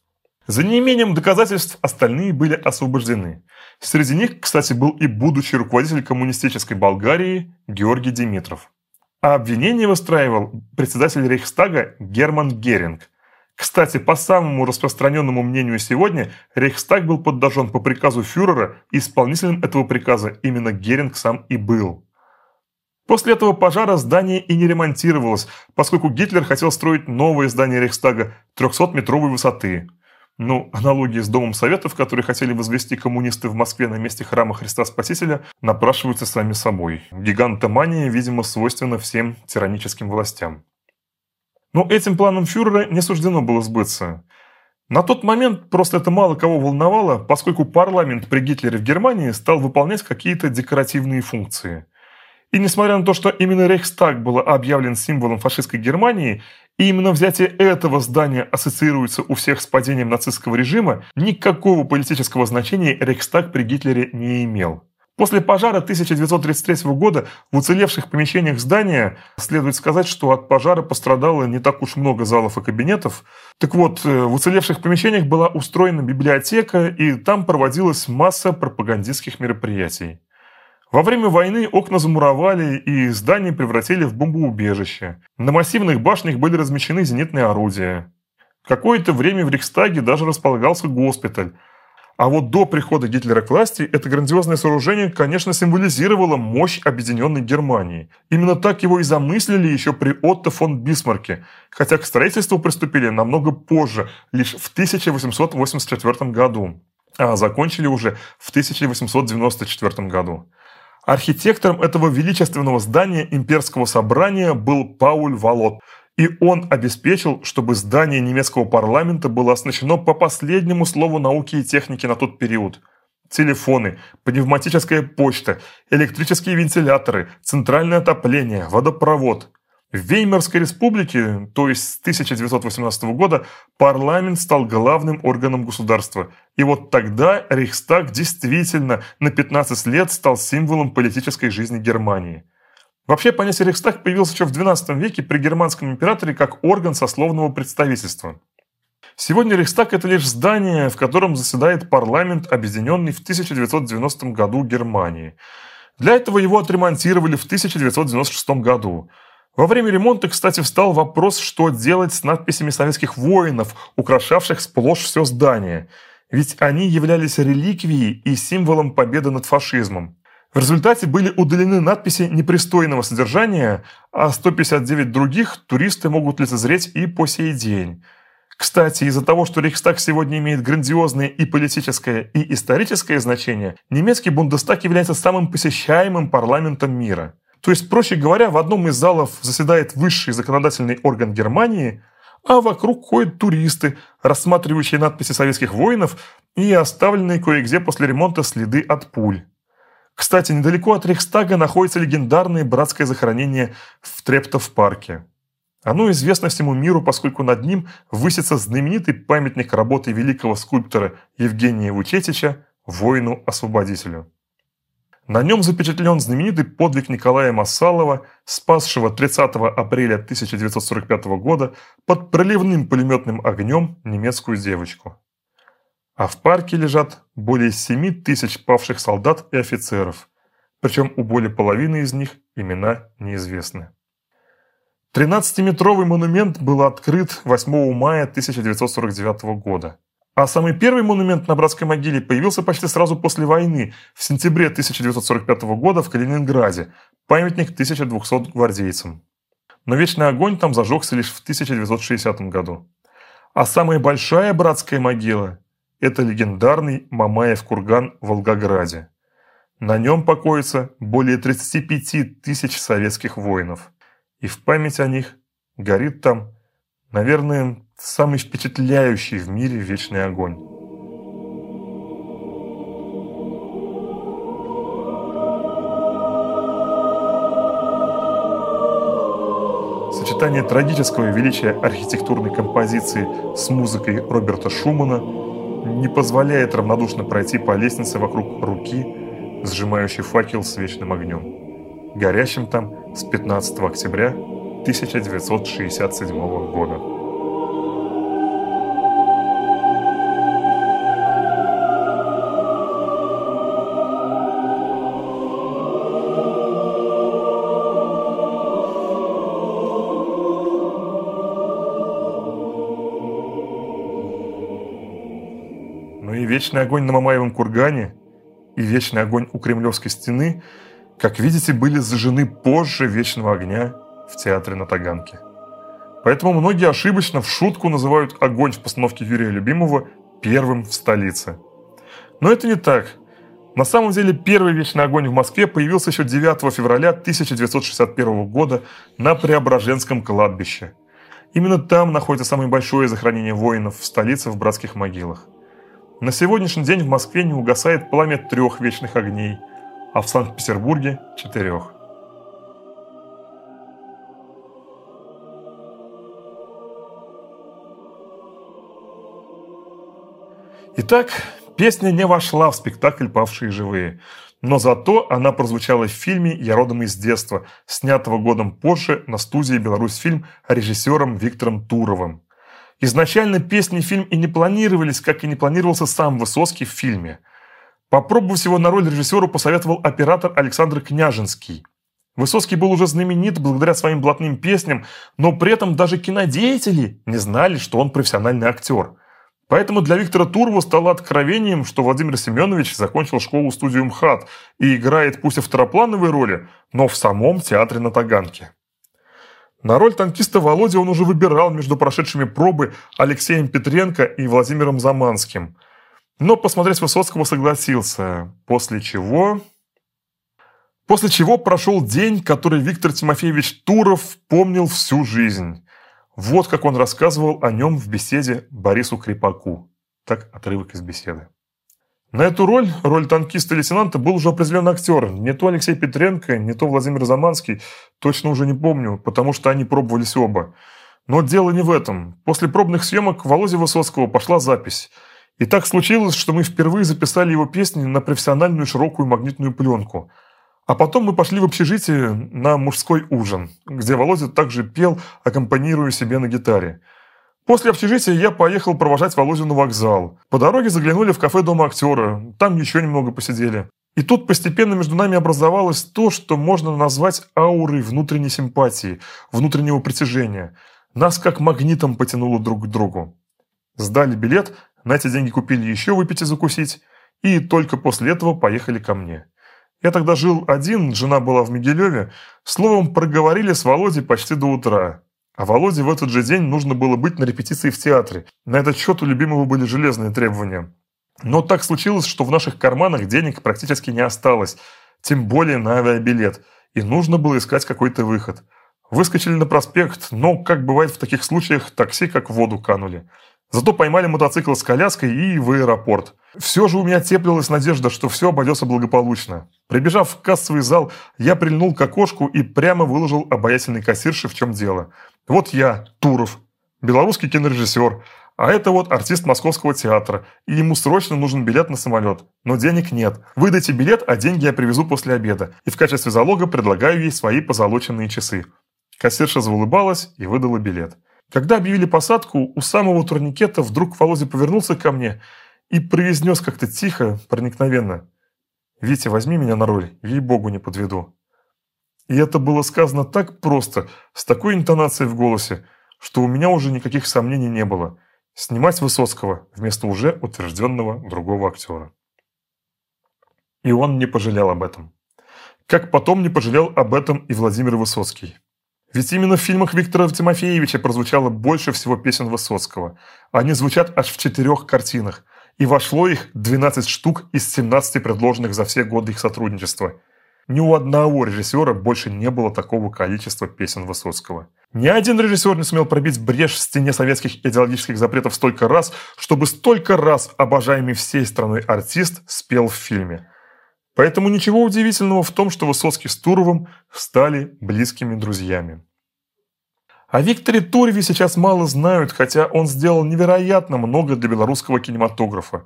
За неимением доказательств остальные были освобождены. Среди них, кстати, был и будущий руководитель коммунистической Болгарии Георгий Димитров. А обвинение выстраивал председатель Рейхстага Герман Геринг. Кстати, по самому распространенному мнению сегодня, Рейхстаг был подожжен по приказу фюрера, и исполнителем этого приказа именно Геринг сам и был. После этого пожара здание и не ремонтировалось, поскольку Гитлер хотел строить новое здание Рейхстага 300-метровой высоты, ну, аналогии с Домом Советов, которые хотели возвести коммунисты в Москве на месте храма Христа Спасителя, напрашиваются сами собой. Гигантомания, видимо, свойственна всем тираническим властям. Но этим планом фюрера не суждено было сбыться. На тот момент просто это мало кого волновало, поскольку парламент при Гитлере в Германии стал выполнять какие-то декоративные функции – и несмотря на то, что именно Рейхстаг был объявлен символом фашистской Германии, и именно взятие этого здания ассоциируется у всех с падением нацистского режима, никакого политического значения Рейхстаг при Гитлере не имел. После пожара 1933 года в уцелевших помещениях здания следует сказать, что от пожара пострадало не так уж много залов и кабинетов. Так вот, э, в уцелевших помещениях была устроена библиотека, и там проводилась масса пропагандистских мероприятий. Во время войны окна замуровали и здание превратили в бомбоубежище. На массивных башнях были размещены зенитные орудия. Какое-то время в Рейхстаге даже располагался госпиталь. А вот до прихода Гитлера к власти это грандиозное сооружение, конечно, символизировало мощь объединенной Германии. Именно так его и замыслили еще при Отто фон Бисмарке, хотя к строительству приступили намного позже, лишь в 1884 году, а закончили уже в 1894 году. Архитектором этого величественного здания имперского собрания был Пауль Волот, и он обеспечил, чтобы здание немецкого парламента было оснащено по последнему слову науки и техники на тот период. Телефоны, пневматическая почта, электрические вентиляторы, центральное отопление, водопровод. В Веймарской республике, то есть с 1918 года, парламент стал главным органом государства. И вот тогда Рейхстаг действительно на 15 лет стал символом политической жизни Германии. Вообще понятие Рейхстаг появился еще в XII веке при германском императоре как орган сословного представительства. Сегодня Рейхстаг – это лишь здание, в котором заседает парламент, объединенный в 1990 году Германии. Для этого его отремонтировали в 1996 году – во время ремонта, кстати, встал вопрос, что делать с надписями советских воинов, украшавших сплошь все здание. Ведь они являлись реликвией и символом победы над фашизмом. В результате были удалены надписи непристойного содержания, а 159 других туристы могут лицезреть и по сей день. Кстати, из-за того, что Рейхстаг сегодня имеет грандиозное и политическое, и историческое значение, немецкий Бундестаг является самым посещаемым парламентом мира – то есть, проще говоря, в одном из залов заседает высший законодательный орган Германии, а вокруг ходят туристы, рассматривающие надписи советских воинов и оставленные кое-где после ремонта следы от пуль. Кстати, недалеко от Рейхстага находится легендарное братское захоронение в Трептов-парке. Оно известно всему миру, поскольку над ним высится знаменитый памятник работы великого скульптора Евгения Вучетича «Воину-освободителю». На нем запечатлен знаменитый подвиг Николая Масалова, спасшего 30 апреля 1945 года под проливным пулеметным огнем немецкую девочку. А в парке лежат более 7 тысяч павших солдат и офицеров, причем у более половины из них имена неизвестны. 13-метровый монумент был открыт 8 мая 1949 года. А самый первый монумент на братской могиле появился почти сразу после войны, в сентябре 1945 года в Калининграде, памятник 1200 гвардейцам. Но вечный огонь там зажегся лишь в 1960 году. А самая большая братская могила – это легендарный Мамаев курган в Волгограде. На нем покоится более 35 тысяч советских воинов. И в память о них горит там, наверное, самый впечатляющий в мире вечный огонь. Сочетание трагического величия архитектурной композиции с музыкой Роберта Шумана не позволяет равнодушно пройти по лестнице вокруг руки, сжимающей факел с вечным огнем, горящим там с 15 октября 1967 года. Вечный огонь на Мамаевом кургане и вечный огонь у Кремлевской стены, как видите, были зажжены позже вечного огня в театре на Таганке. Поэтому многие ошибочно в шутку называют огонь в постановке Юрия Любимого первым в столице. Но это не так. На самом деле первый вечный огонь в Москве появился еще 9 февраля 1961 года на Преображенском кладбище. Именно там находится самое большое захоронение воинов в столице в братских могилах. На сегодняшний день в Москве не угасает пламя трех вечных огней, а в Санкт-Петербурге – четырех. Итак, песня не вошла в спектакль «Павшие живые», но зато она прозвучала в фильме «Я родом из детства», снятого годом позже на студии «Беларусьфильм» режиссером Виктором Туровым. Изначально песни и фильм и не планировались, как и не планировался сам Высоцкий в фильме. Попробовать его на роль режиссера посоветовал оператор Александр Княжинский. Высоцкий был уже знаменит благодаря своим блатным песням, но при этом даже кинодеятели не знали, что он профессиональный актер. Поэтому для Виктора Турова стало откровением, что Владимир Семенович закончил школу-студию МХАТ и играет пусть и второплановые роли, но в самом театре на Таганке. На роль танкиста Володя он уже выбирал между прошедшими пробы Алексеем Петренко и Владимиром Заманским. Но посмотреть Высоцкого согласился, после чего... После чего прошел день, который Виктор Тимофеевич Туров помнил всю жизнь. Вот как он рассказывал о нем в беседе Борису Крепаку. Так отрывок из беседы. На эту роль, роль танкиста-лейтенанта, был уже определен актер. Не то Алексей Петренко, не то Владимир Заманский. Точно уже не помню, потому что они пробовались оба. Но дело не в этом. После пробных съемок Володе Высоцкого пошла запись. И так случилось, что мы впервые записали его песни на профессиональную широкую магнитную пленку. А потом мы пошли в общежитие на мужской ужин, где Володя также пел, аккомпанируя себе на гитаре. После общежития я поехал провожать Володю на вокзал. По дороге заглянули в кафе Дома актера. Там еще немного посидели. И тут постепенно между нами образовалось то, что можно назвать аурой внутренней симпатии, внутреннего притяжения. Нас как магнитом потянуло друг к другу. Сдали билет, на эти деньги купили еще выпить и закусить, и только после этого поехали ко мне. Я тогда жил один, жена была в Мигелеве. Словом, проговорили с Володей почти до утра. А Володе в этот же день нужно было быть на репетиции в театре. На этот счет у любимого были железные требования. Но так случилось, что в наших карманах денег практически не осталось, тем более на авиабилет, и нужно было искать какой-то выход. Выскочили на проспект, но, как бывает в таких случаях, такси как в воду канули. Зато поймали мотоцикл с коляской и в аэропорт. Все же у меня теплилась надежда, что все обойдется благополучно. Прибежав в кассовый зал, я прильнул к окошку и прямо выложил обаятельной кассирше, в чем дело. Вот я, Туров, белорусский кинорежиссер, а это вот артист Московского театра, и ему срочно нужен билет на самолет. Но денег нет. Выдайте билет, а деньги я привезу после обеда. И в качестве залога предлагаю ей свои позолоченные часы. Кассирша заулыбалась и выдала билет. Когда объявили посадку, у самого турникета вдруг Володя повернулся ко мне и произнес как-то тихо, проникновенно. «Витя, возьми меня на роль, ей-богу не подведу». И это было сказано так просто, с такой интонацией в голосе, что у меня уже никаких сомнений не было. Снимать Высоцкого вместо уже утвержденного другого актера. И он не пожалел об этом. Как потом не пожалел об этом и Владимир Высоцкий. Ведь именно в фильмах Виктора Тимофеевича прозвучало больше всего песен Высоцкого. Они звучат аж в четырех картинах. и вошло их 12 штук из 17 предложенных за все годы их сотрудничества. Ни у одного режиссера больше не было такого количества песен Высоцкого. Ни один режиссер не сумел пробить брешь в стене советских идеологических запретов столько раз, чтобы столько раз обожаемый всей страной артист спел в фильме. Поэтому ничего удивительного в том, что Высоцкий с Туровым стали близкими друзьями. О Викторе Турове сейчас мало знают, хотя он сделал невероятно много для белорусского кинематографа.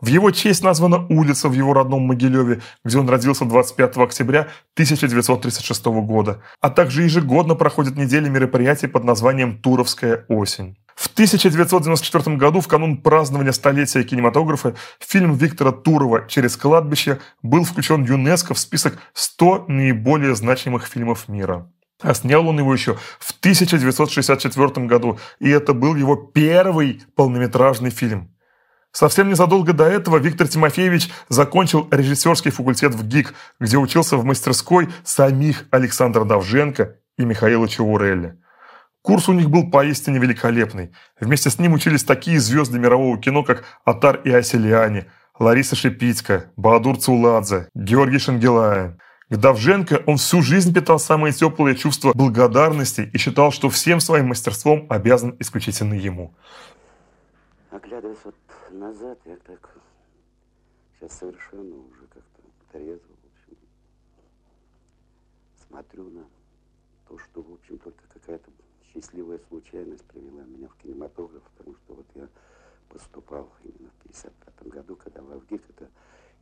В его честь названа улица в его родном Могилеве, где он родился 25 октября 1936 года, а также ежегодно проходят недели мероприятий под названием «Туровская осень». В 1994 году, в канун празднования столетия кинематографа, фильм Виктора Турова «Через кладбище» был включен ЮНЕСКО в список 100 наиболее значимых фильмов мира. А снял он его еще в 1964 году, и это был его первый полнометражный фильм. Совсем незадолго до этого Виктор Тимофеевич закончил режиссерский факультет в ГИК, где учился в мастерской самих Александра Давженко и Михаила Чаурелли. Курс у них был поистине великолепный. Вместе с ним учились такие звезды мирового кино, как Атар и Аселиани, Лариса Шипицка, Баадур Цуладзе, Георгий Шангелаин. К Давженко он всю жизнь питал самые теплые чувства благодарности и считал, что всем своим мастерством обязан исключительно ему. Оглядываясь вот назад, я так сейчас совершенно уже как-то трезво, в общем, смотрю на то, что, в общем, только счастливая случайность привела меня в кинематограф, потому что вот я поступал именно в 55 году, когда в Авгик, это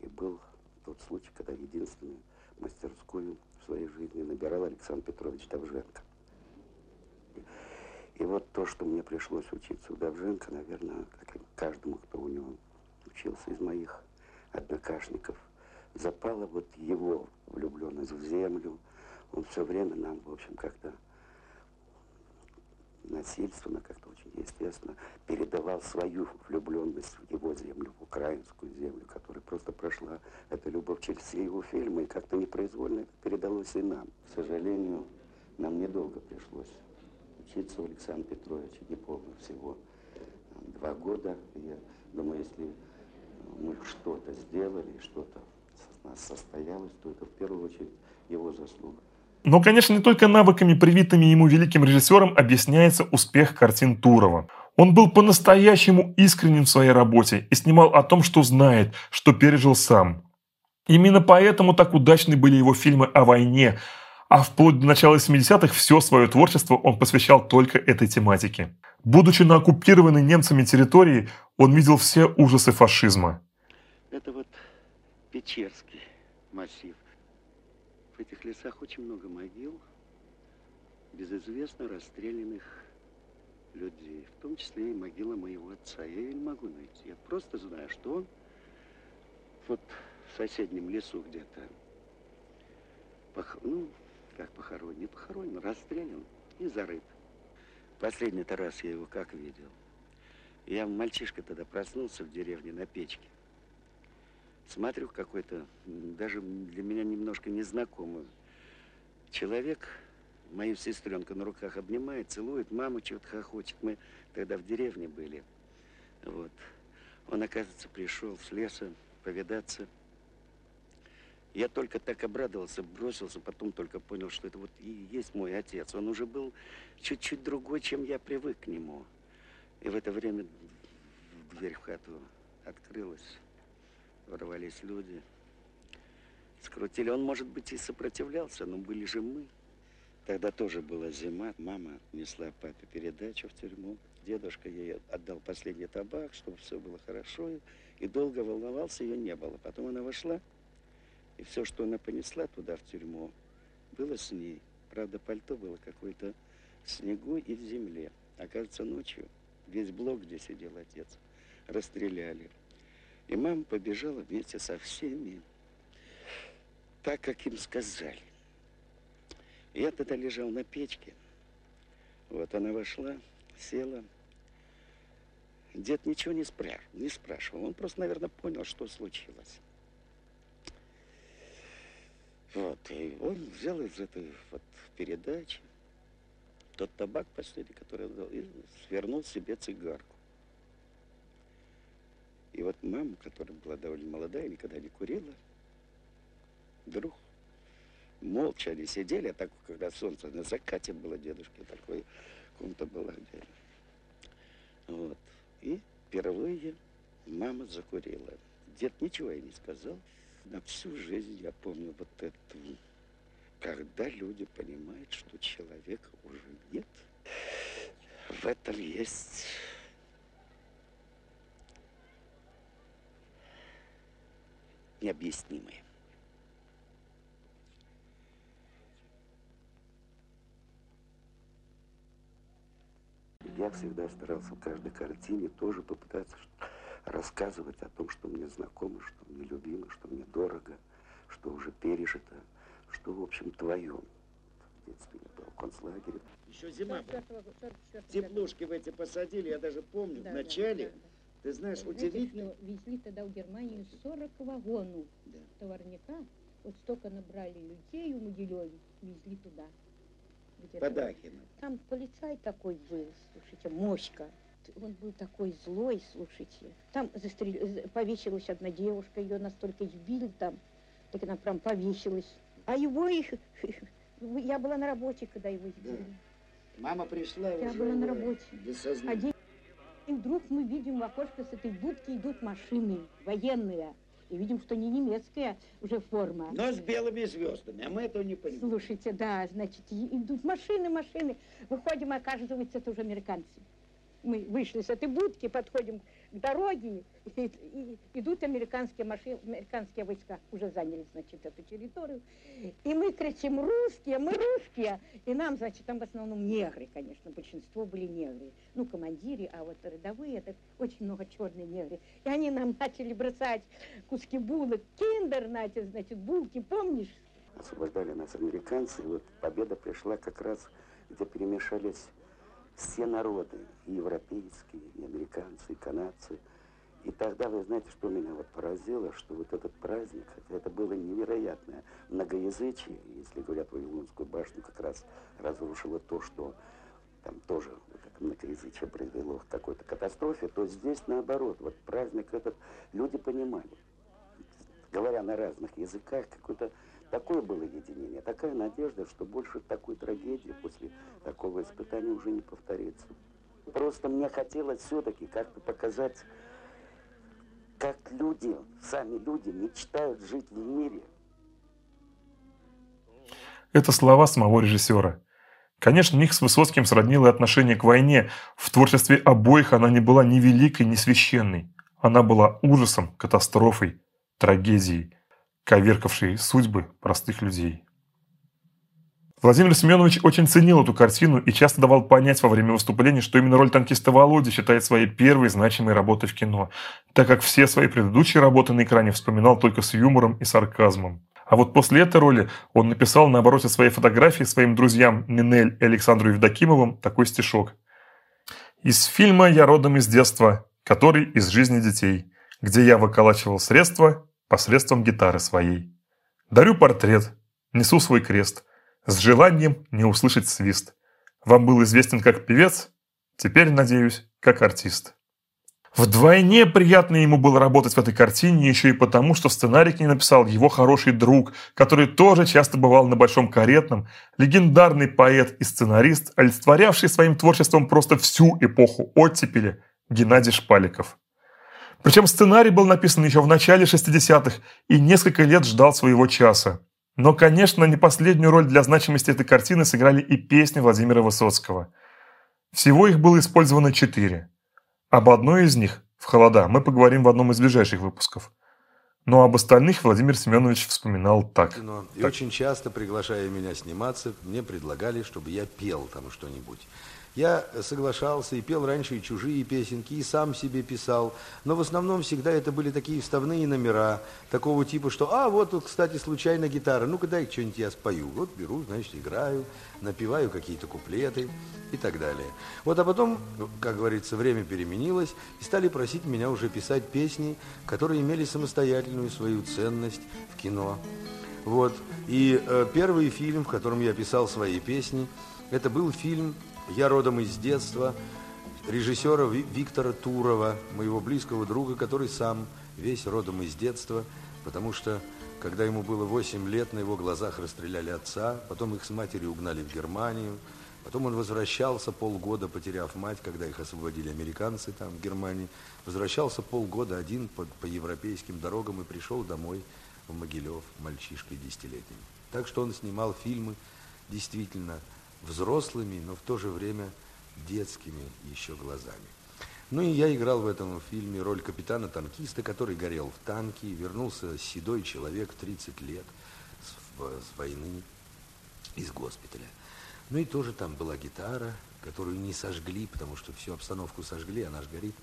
и был тот случай, когда единственную мастерскую в своей жизни набирал Александр Петрович Давженко. И вот то, что мне пришлось учиться у Давженко, наверное, как и каждому, кто у него учился из моих однокашников, запала вот его влюбленность в землю. Он все время нам, в общем, как-то насильственно, как-то очень естественно, передавал свою влюбленность в его землю, в украинскую землю, которая просто прошла эта любовь через все его фильмы, и как-то непроизвольно это передалось и нам. К сожалению, нам недолго пришлось учиться у Александра Петровича, не помню, всего два года. Я думаю, если мы что-то сделали, что-то нас состоялось, то это в первую очередь его заслуга. Но, конечно, не только навыками, привитыми ему великим режиссером, объясняется успех картин Турова. Он был по-настоящему искренним в своей работе и снимал о том, что знает, что пережил сам. Именно поэтому так удачны были его фильмы о войне, а вплоть до начала 70-х все свое творчество он посвящал только этой тематике. Будучи на оккупированной немцами территории, он видел все ужасы фашизма. Это вот Печерский массив. В этих лесах очень много могил безызвестно расстрелянных людей, в том числе и могила моего отца. Я ее не могу найти. Я просто знаю, что он вот в соседнем лесу где-то, пох... ну, как похоронен, не похоронен, расстрелян и зарыт. Последний-то раз я его как видел. Я мальчишка тогда проснулся в деревне на печке. Смотрю, какой-то, даже для меня немножко незнакомый человек, мою сестренку на руках обнимает, целует, маму чего-то хохочет. Мы тогда в деревне были. Вот. Он, оказывается, пришел с леса повидаться я только так обрадовался, бросился, потом только понял, что это вот и есть мой отец. Он уже был чуть-чуть другой, чем я привык к нему. И в это время дверь в хату открылась, ворвались люди, скрутили. Он, может быть, и сопротивлялся, но были же мы. Тогда тоже была зима. Мама несла папе передачу в тюрьму. Дедушка ей отдал последний табак, чтобы все было хорошо. И долго волновался, ее не было. Потом она вошла, и все, что она понесла туда, в тюрьму, было с ней. Правда, пальто было какое-то в снегу и в земле. Оказывается, ночью весь блок, где сидел отец, расстреляли. И мама побежала вместе со всеми, так, как им сказали. Я тогда лежал на печке. Вот она вошла, села. Дед ничего не, спря... не спрашивал. Он просто, наверное, понял, что случилось. Вот, и он взял из этой вот передачи тот табак последний, который он дал, и свернул себе цигарку. И вот мама, которая была довольно молодая, никогда не курила, вдруг молча они сидели, а так, когда солнце на закате было дедушки, такой комната была где. Вот. И впервые мама закурила. Дед ничего ей не сказал. На всю жизнь я помню вот это, когда люди понимают, что человека уже нет, в этом есть необъяснимое. Я всегда старался в каждой картине тоже попытаться рассказывать о том, что мне знакомо, что мне любимо, что мне дорого, что уже пережито, что, в общем, твое. В детстве я был в концлагере. Еще зима была. Теплушки в эти посадили, я даже помню, Да, в да, начале, да, да. Ты знаешь, Знаете, удивительно. что везли тогда в Германию 40 вагонов Да. товарняка. Вот столько набрали людей у Могилеве, везли туда. Подахина. Там полицай такой был, слушайте, Моська. Он был такой злой, слушайте. Там застрел... повесилась одна девушка, ее настолько избили там, так она прям повесилась. А его их... [LAUGHS] Я была на работе, когда его избили. Мама пришла Я уже была на работе. без сознания. И вдруг мы видим в окошко с этой будки идут машины военные. И видим, что не немецкая уже форма. Но с белыми звездами, а мы этого не понимаем. Слушайте, да, значит, идут машины, машины. Выходим, оказывается, это уже американцы. Мы вышли с этой будки, подходим к дороге, и, и идут американские машины, американские войска уже заняли, значит, эту территорию. И мы кричим, русские, мы русские. И нам, значит, там в основном негры, конечно, большинство были негры. Ну, командиры, а вот рядовые, это очень много черные негры. И они нам начали бросать куски булок, киндер, знаете, значит, булки, помнишь? освобождали нас американцы, и вот победа пришла как раз, где перемешались все народы, и европейские, и американцы, и канадцы. И тогда, вы знаете, что меня вот поразило, что вот этот праздник, это было невероятное многоязычие, если говорят, Вавилонскую башню как раз разрушило то, что там тоже это многоязычие привело к какой-то катастрофе, то здесь наоборот, вот праздник этот люди понимали. Говоря на разных языках, какое-то такое было единение, такая надежда, что больше такой трагедии после такого испытания уже не повторится. Просто мне хотелось все-таки как-то показать, как люди, сами люди мечтают жить в мире. Это слова самого режиссера. Конечно, них с Высоцким сроднило отношение к войне. В творчестве обоих она не была ни великой, ни священной. Она была ужасом, катастрофой, трагедией, коверкавшей судьбы простых людей. Владимир Семенович очень ценил эту картину и часто давал понять во время выступлений, что именно роль танкиста Володи считает своей первой значимой работой в кино, так как все свои предыдущие работы на экране вспоминал только с юмором и сарказмом. А вот после этой роли он написал на обороте своей фотографии своим друзьям Нинель и Александру Евдокимовым такой стишок. Из фильма «Я родом из детства», который из жизни детей, где я выколачивал средства посредством гитары своей. Дарю портрет, несу свой крест, с желанием не услышать свист. Вам был известен как певец, теперь, надеюсь, как артист. Вдвойне приятно ему было работать в этой картине, еще и потому, что сценарий к ней написал его хороший друг, который тоже часто бывал на Большом Каретном, легендарный поэт и сценарист, олицетворявший своим творчеством просто всю эпоху оттепели, Геннадий Шпаликов. Причем сценарий был написан еще в начале 60-х и несколько лет ждал своего часа. Но, конечно, не последнюю роль для значимости этой картины сыграли и песни Владимира Высоцкого. Всего их было использовано четыре. Об одной из них, в холода, мы поговорим в одном из ближайших выпусков. Но об остальных Владимир Семенович вспоминал так. кино. И Так. очень часто, приглашая меня сниматься, мне предлагали, чтобы я пел там что-нибудь. Я соглашался и пел раньше и чужие песенки, и сам себе писал. Но в основном всегда это были такие вставные номера, такого типа, что, а, вот, тут, кстати, случайно гитара, ну-ка дай что-нибудь я спою. Вот беру, значит, играю, напеваю какие-то куплеты и так далее. Вот, а потом, как говорится, время переменилось, и стали просить меня уже писать песни, которые имели самостоятельную свою ценность в кино. Вот. И э, первый фильм, в котором я писал свои песни, это был фильм «Я родом из детства». режиссера Виктора Турова, моего близкого друга, который сам весь родом из детства, потому что, когда ему было 8 лет, на его глазах расстреляли отца, потом их с матерью угнали в Германию, потом он возвращался полгода, потеряв мать, когда их освободили американцы там, в Германии, возвращался полгода один по, по европейским дорогам и пришел домой в Могилев мальчишкой десятилетним. Так что он снимал фильмы действительно взрослыми, но в то же время детскими еще глазами. Ну и я играл в этом фильме роль капитана-танкиста, который горел в танке, вернулся седой человек, 30 лет, с, с войны, из госпиталя. Ну и тоже там была гитара, которую не сожгли, потому что всю обстановку сожгли, она же горит,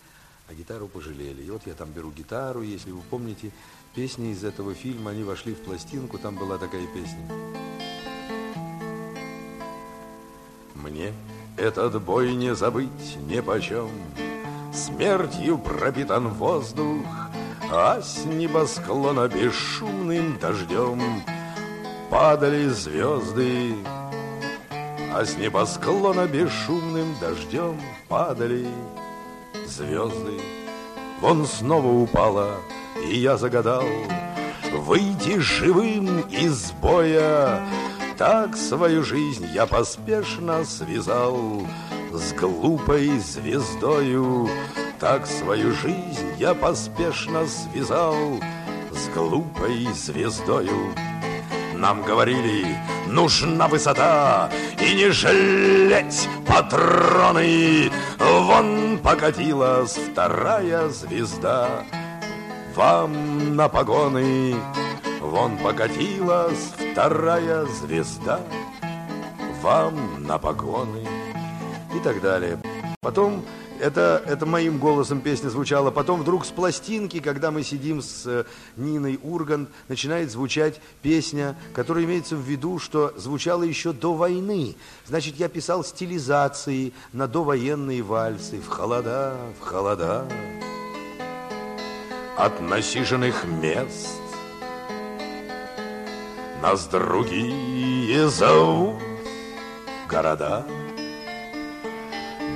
а гитару пожалели. И вот я там беру гитару, если вы помните, песни из этого фильма, они вошли в пластинку, там была такая песня. Мне этот бой не забыть ни почем, Смертью пропитан воздух, А с небосклона бесшумным дождем. Падали звезды, А с небосклона бесшумным дождем. Падали звезды. Вон снова упала, и я загадал Выйти живым из боя, так свою жизнь я поспешно связал С глупой звездою. Так свою жизнь я поспешно связал С глупой звездою. Нам говорили, нужна высота И не жалеть патроны. Вон покатилась вторая звезда. Вам на погоны Вон покатилась вторая звезда Вам на погоны И так далее Потом это, это моим голосом песня звучала. Потом вдруг с пластинки, когда мы сидим с э, Ниной Ургант, начинает звучать песня, которая имеется в виду, что звучала еще до войны. Значит, я писал стилизации на довоенные вальсы. В холода, в холода. От насиженных мест нас другие зовут города.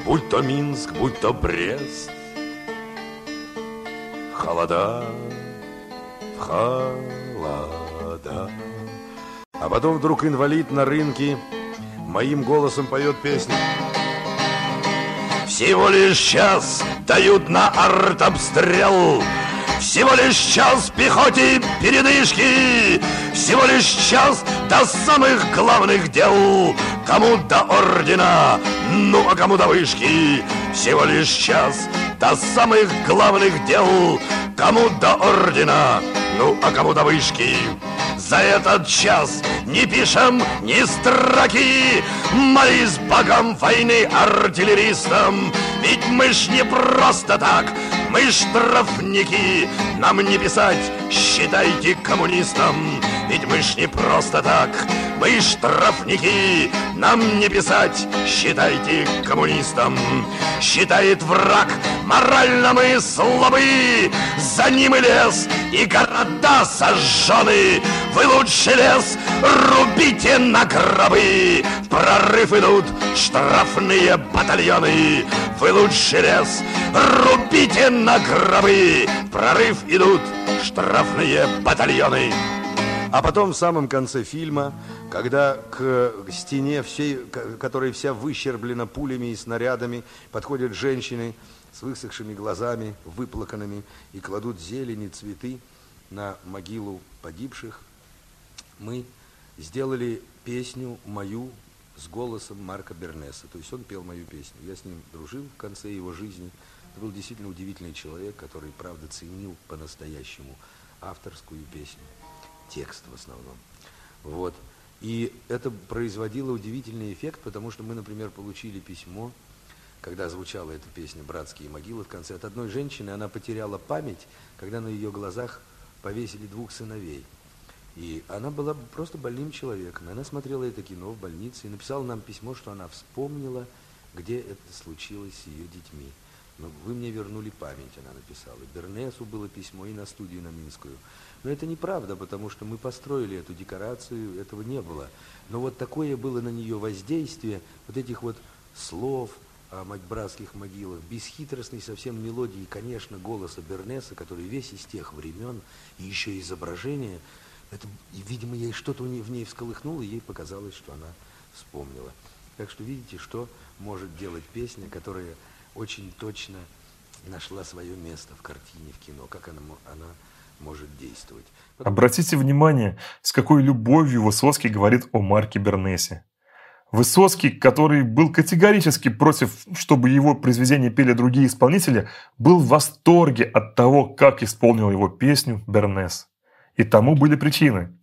Будь то Минск, будь то Брест, холода, холода. А потом вдруг инвалид на рынке моим голосом поет песню. Всего лишь час дают на артобстрел, всего лишь час пехоте передышки, всего лишь час до самых главных дел. Кому до ордена, ну а кому до вышки, всего лишь час до самых главных дел. Кому до ордена, ну а кому до вышки. За этот час не пишем ни строки, Молись богам войны артиллеристам, Ведь мы ж не просто так мы штрафники, нам не писать, считайте коммунистом. Ведь мы ж не просто так, мы штрафники, нам не писать, считайте коммунистом. Считает враг, морально мы слабы, за ним и лес, и города сожжены. Вы лучше лес рубите на гробы, в прорыв идут штрафные батальоны. Вы лучше лес рубите на гробы, в прорыв идут штрафные батальоны. А потом в самом конце фильма, когда к стене, всей, которая вся выщерблена пулями и снарядами, подходят женщины с высохшими глазами, выплаканными, и кладут зелени, цветы на могилу погибших, мы сделали песню мою с голосом Марка Бернеса. То есть он пел мою песню. Я с ним дружил в конце его жизни. Это был действительно удивительный человек, который, правда, ценил по-настоящему авторскую песню текст в основном. Вот. И это производило удивительный эффект, потому что мы, например, получили письмо, когда звучала эта песня «Братские могилы» в конце, от одной женщины, она потеряла память, когда на ее глазах повесили двух сыновей. И она была просто больным человеком. Она смотрела это кино в больнице и написала нам письмо, что она вспомнила, где это случилось с ее детьми. Но вы мне вернули память, она написала. Бернесу было письмо и на студию на Минскую. Но это неправда, потому что мы построили эту декорацию, этого не было. Но вот такое было на нее воздействие, вот этих вот слов, о братских могилах, бесхитростной совсем мелодии, конечно, голоса Бернеса, который весь из тех времен, и еще изображение, это, видимо, ей что-то в ней всколыхнуло, и ей показалось, что она вспомнила. Так что видите, что может делать песня, которая очень точно нашла свое место в картине, в кино, как она, она может действовать. Обратите внимание, с какой любовью Высоцкий говорит о Марке Бернесе. Высоцкий, который был категорически против, чтобы его произведения пели другие исполнители, был в восторге от того, как исполнил его песню Бернес. И тому были причины.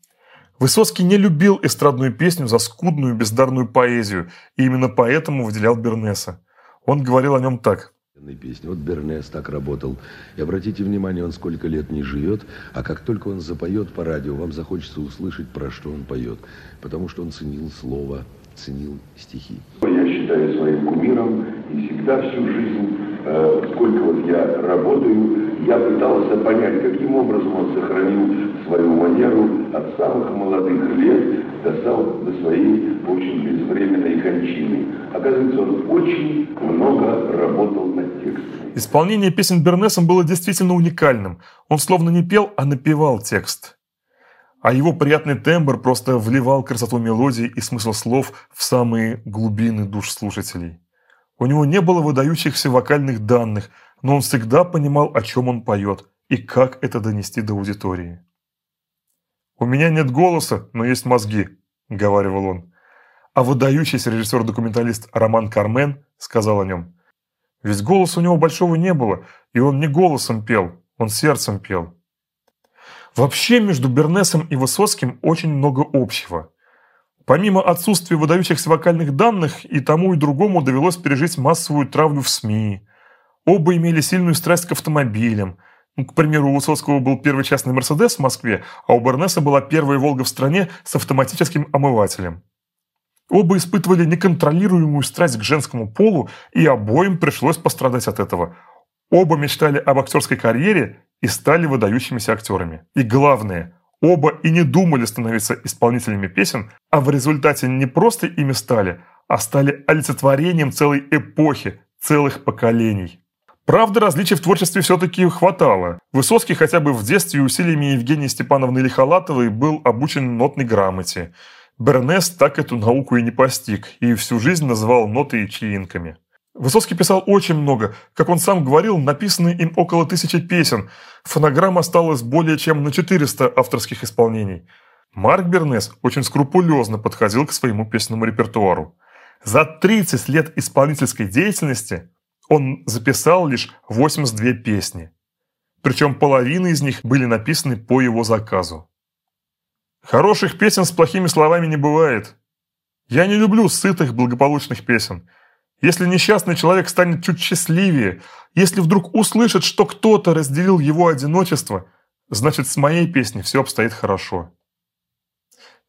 Высоцкий не любил эстрадную песню за скудную бездарную поэзию, и именно поэтому выделял Бернеса. Он говорил о нем так. Песни. Вот Бернес так работал. И обратите внимание, он сколько лет не живет, а как только он запоет по радио, вам захочется услышать, про что он поет. Потому что он ценил слово ценил стихи. Я считаю своим кумиром и всегда всю жизнь, э, сколько вот я работаю, я пытался понять, каким образом он сохранил свою манеру от самых молодых лет до, сам, до своей очень безвременной кончины. Оказывается, он очень много работал текстом. Исполнение песен Бернесом было действительно уникальным. Он словно не пел, а напевал текст а его приятный тембр просто вливал красоту мелодии и смысл слов в самые глубины душ слушателей. У него не было выдающихся вокальных данных, но он всегда понимал, о чем он поет и как это донести до аудитории. «У меня нет голоса, но есть мозги», – говаривал он. А выдающийся режиссер-документалист Роман Кармен сказал о нем. Ведь голоса у него большого не было, и он не голосом пел, он сердцем пел. Вообще между Бернесом и Высоцким очень много общего. Помимо отсутствия выдающихся вокальных данных, и тому и другому довелось пережить массовую травлю в СМИ. Оба имели сильную страсть к автомобилям. Ну, к примеру, у Высоцкого был первый частный «Мерседес» в Москве, а у Бернеса была первая «Волга» в стране с автоматическим омывателем. Оба испытывали неконтролируемую страсть к женскому полу, и обоим пришлось пострадать от этого. Оба мечтали об актерской карьере и стали выдающимися актерами. И главное, оба и не думали становиться исполнителями песен, а в результате не просто ими стали, а стали олицетворением целой эпохи, целых поколений. Правда, различий в творчестве все-таки хватало. Высоцкий хотя бы в детстве усилиями Евгении Степановны Лихолатовой был обучен нотной грамоте. Бернес так эту науку и не постиг, и всю жизнь называл ноты чаинками. Высоцкий писал очень много. Как он сам говорил, написаны им около тысячи песен. Фонограмм осталось более чем на 400 авторских исполнений. Марк Бернес очень скрупулезно подходил к своему песенному репертуару. За 30 лет исполнительской деятельности он записал лишь 82 песни. Причем половина из них были написаны по его заказу. Хороших песен с плохими словами не бывает. Я не люблю сытых, благополучных песен – если несчастный человек станет чуть счастливее, если вдруг услышит, что кто-то разделил его одиночество, значит, с моей песней все обстоит хорошо.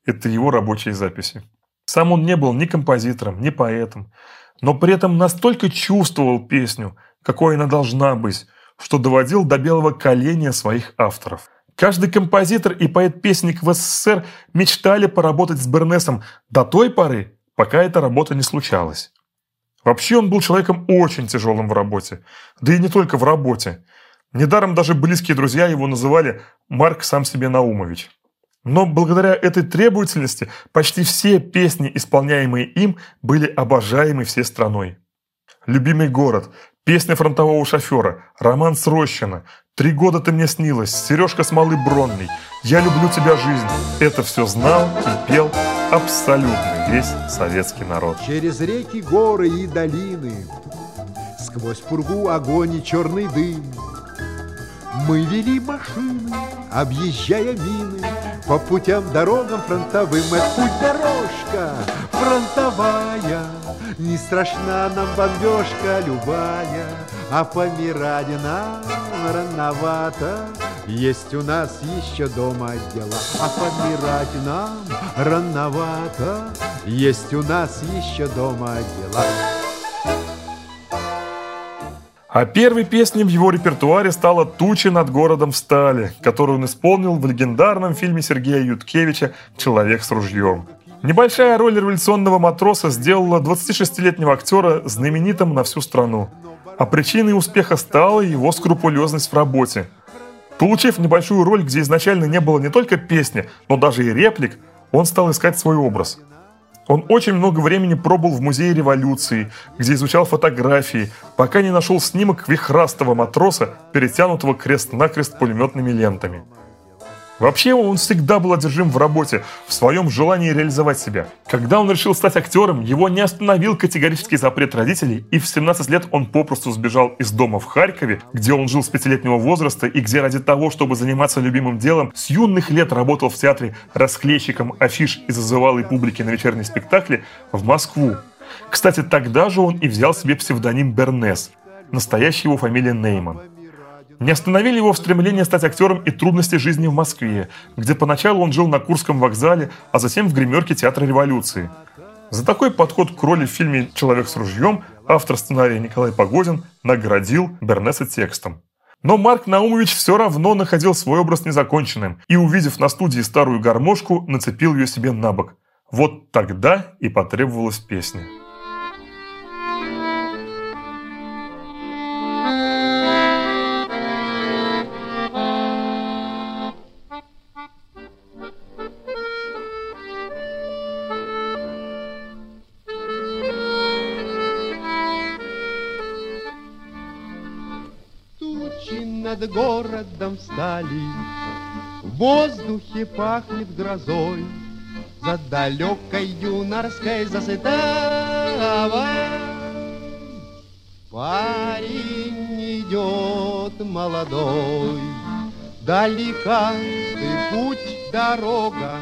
Это его рабочие записи. Сам он не был ни композитором, ни поэтом, но при этом настолько чувствовал песню, какой она должна быть, что доводил до белого коленя своих авторов. Каждый композитор и поэт-песник в СССР мечтали поработать с Бернесом до той поры, пока эта работа не случалась. Вообще он был человеком очень тяжелым в работе. Да и не только в работе. Недаром даже близкие друзья его называли Марк сам себе Наумович. Но благодаря этой требовательности почти все песни, исполняемые им, были обожаемы всей страной. «Любимый город», «Песня фронтового шофера», «Роман с Рощина», «Три года ты мне снилась», «Сережка с малой Бронной», «Я люблю тебя, жизнь» – это все знал и пел абсолютно весь советский народ. Через реки, горы и долины, сквозь пургу огонь и черный дым, мы вели машины, объезжая мины, по путям, дорогам фронтовым. Это путь дорожка фронтовая, не страшна нам бомбежка любая, а помирать нам рановато. Есть у нас еще дома дела, а помирать нам рановато. Есть у нас еще дома дела. А первой песней в его репертуаре стала «Тучи над городом встали», которую он исполнил в легендарном фильме Сергея Юткевича «Человек с ружьем». Небольшая роль революционного матроса сделала 26-летнего актера знаменитым на всю страну. А причиной успеха стала его скрупулезность в работе. Получив небольшую роль, где изначально не было не только песни, но даже и реплик, он стал искать свой образ. Он очень много времени пробыл в музее революции, где изучал фотографии, пока не нашел снимок вихрастого матроса, перетянутого крест-накрест пулеметными лентами – Вообще он всегда был одержим в работе, в своем желании реализовать себя. Когда он решил стать актером, его не остановил категорический запрет родителей, и в 17 лет он попросту сбежал из дома в Харькове, где он жил с пятилетнего возраста и где ради того, чтобы заниматься любимым делом, с юных лет работал в театре расклейщиком афиш и зазывал и публики на вечерние спектакли в Москву. Кстати, тогда же он и взял себе псевдоним Бернес. Настоящая его фамилия Нейман. Не остановили его в стремлении стать актером и трудности жизни в Москве, где поначалу он жил на Курском вокзале, а затем в гримерке Театра революции. За такой подход к роли в фильме «Человек с ружьем» автор сценария Николай Погодин наградил Бернеса текстом. Но Марк Наумович все равно находил свой образ незаконченным и, увидев на студии старую гармошку, нацепил ее себе на бок. Вот тогда и потребовалась песня. Городом встали, В воздухе пахнет грозой, За далекой юнорской засытава. Парень идет молодой, Далека ты путь, дорога,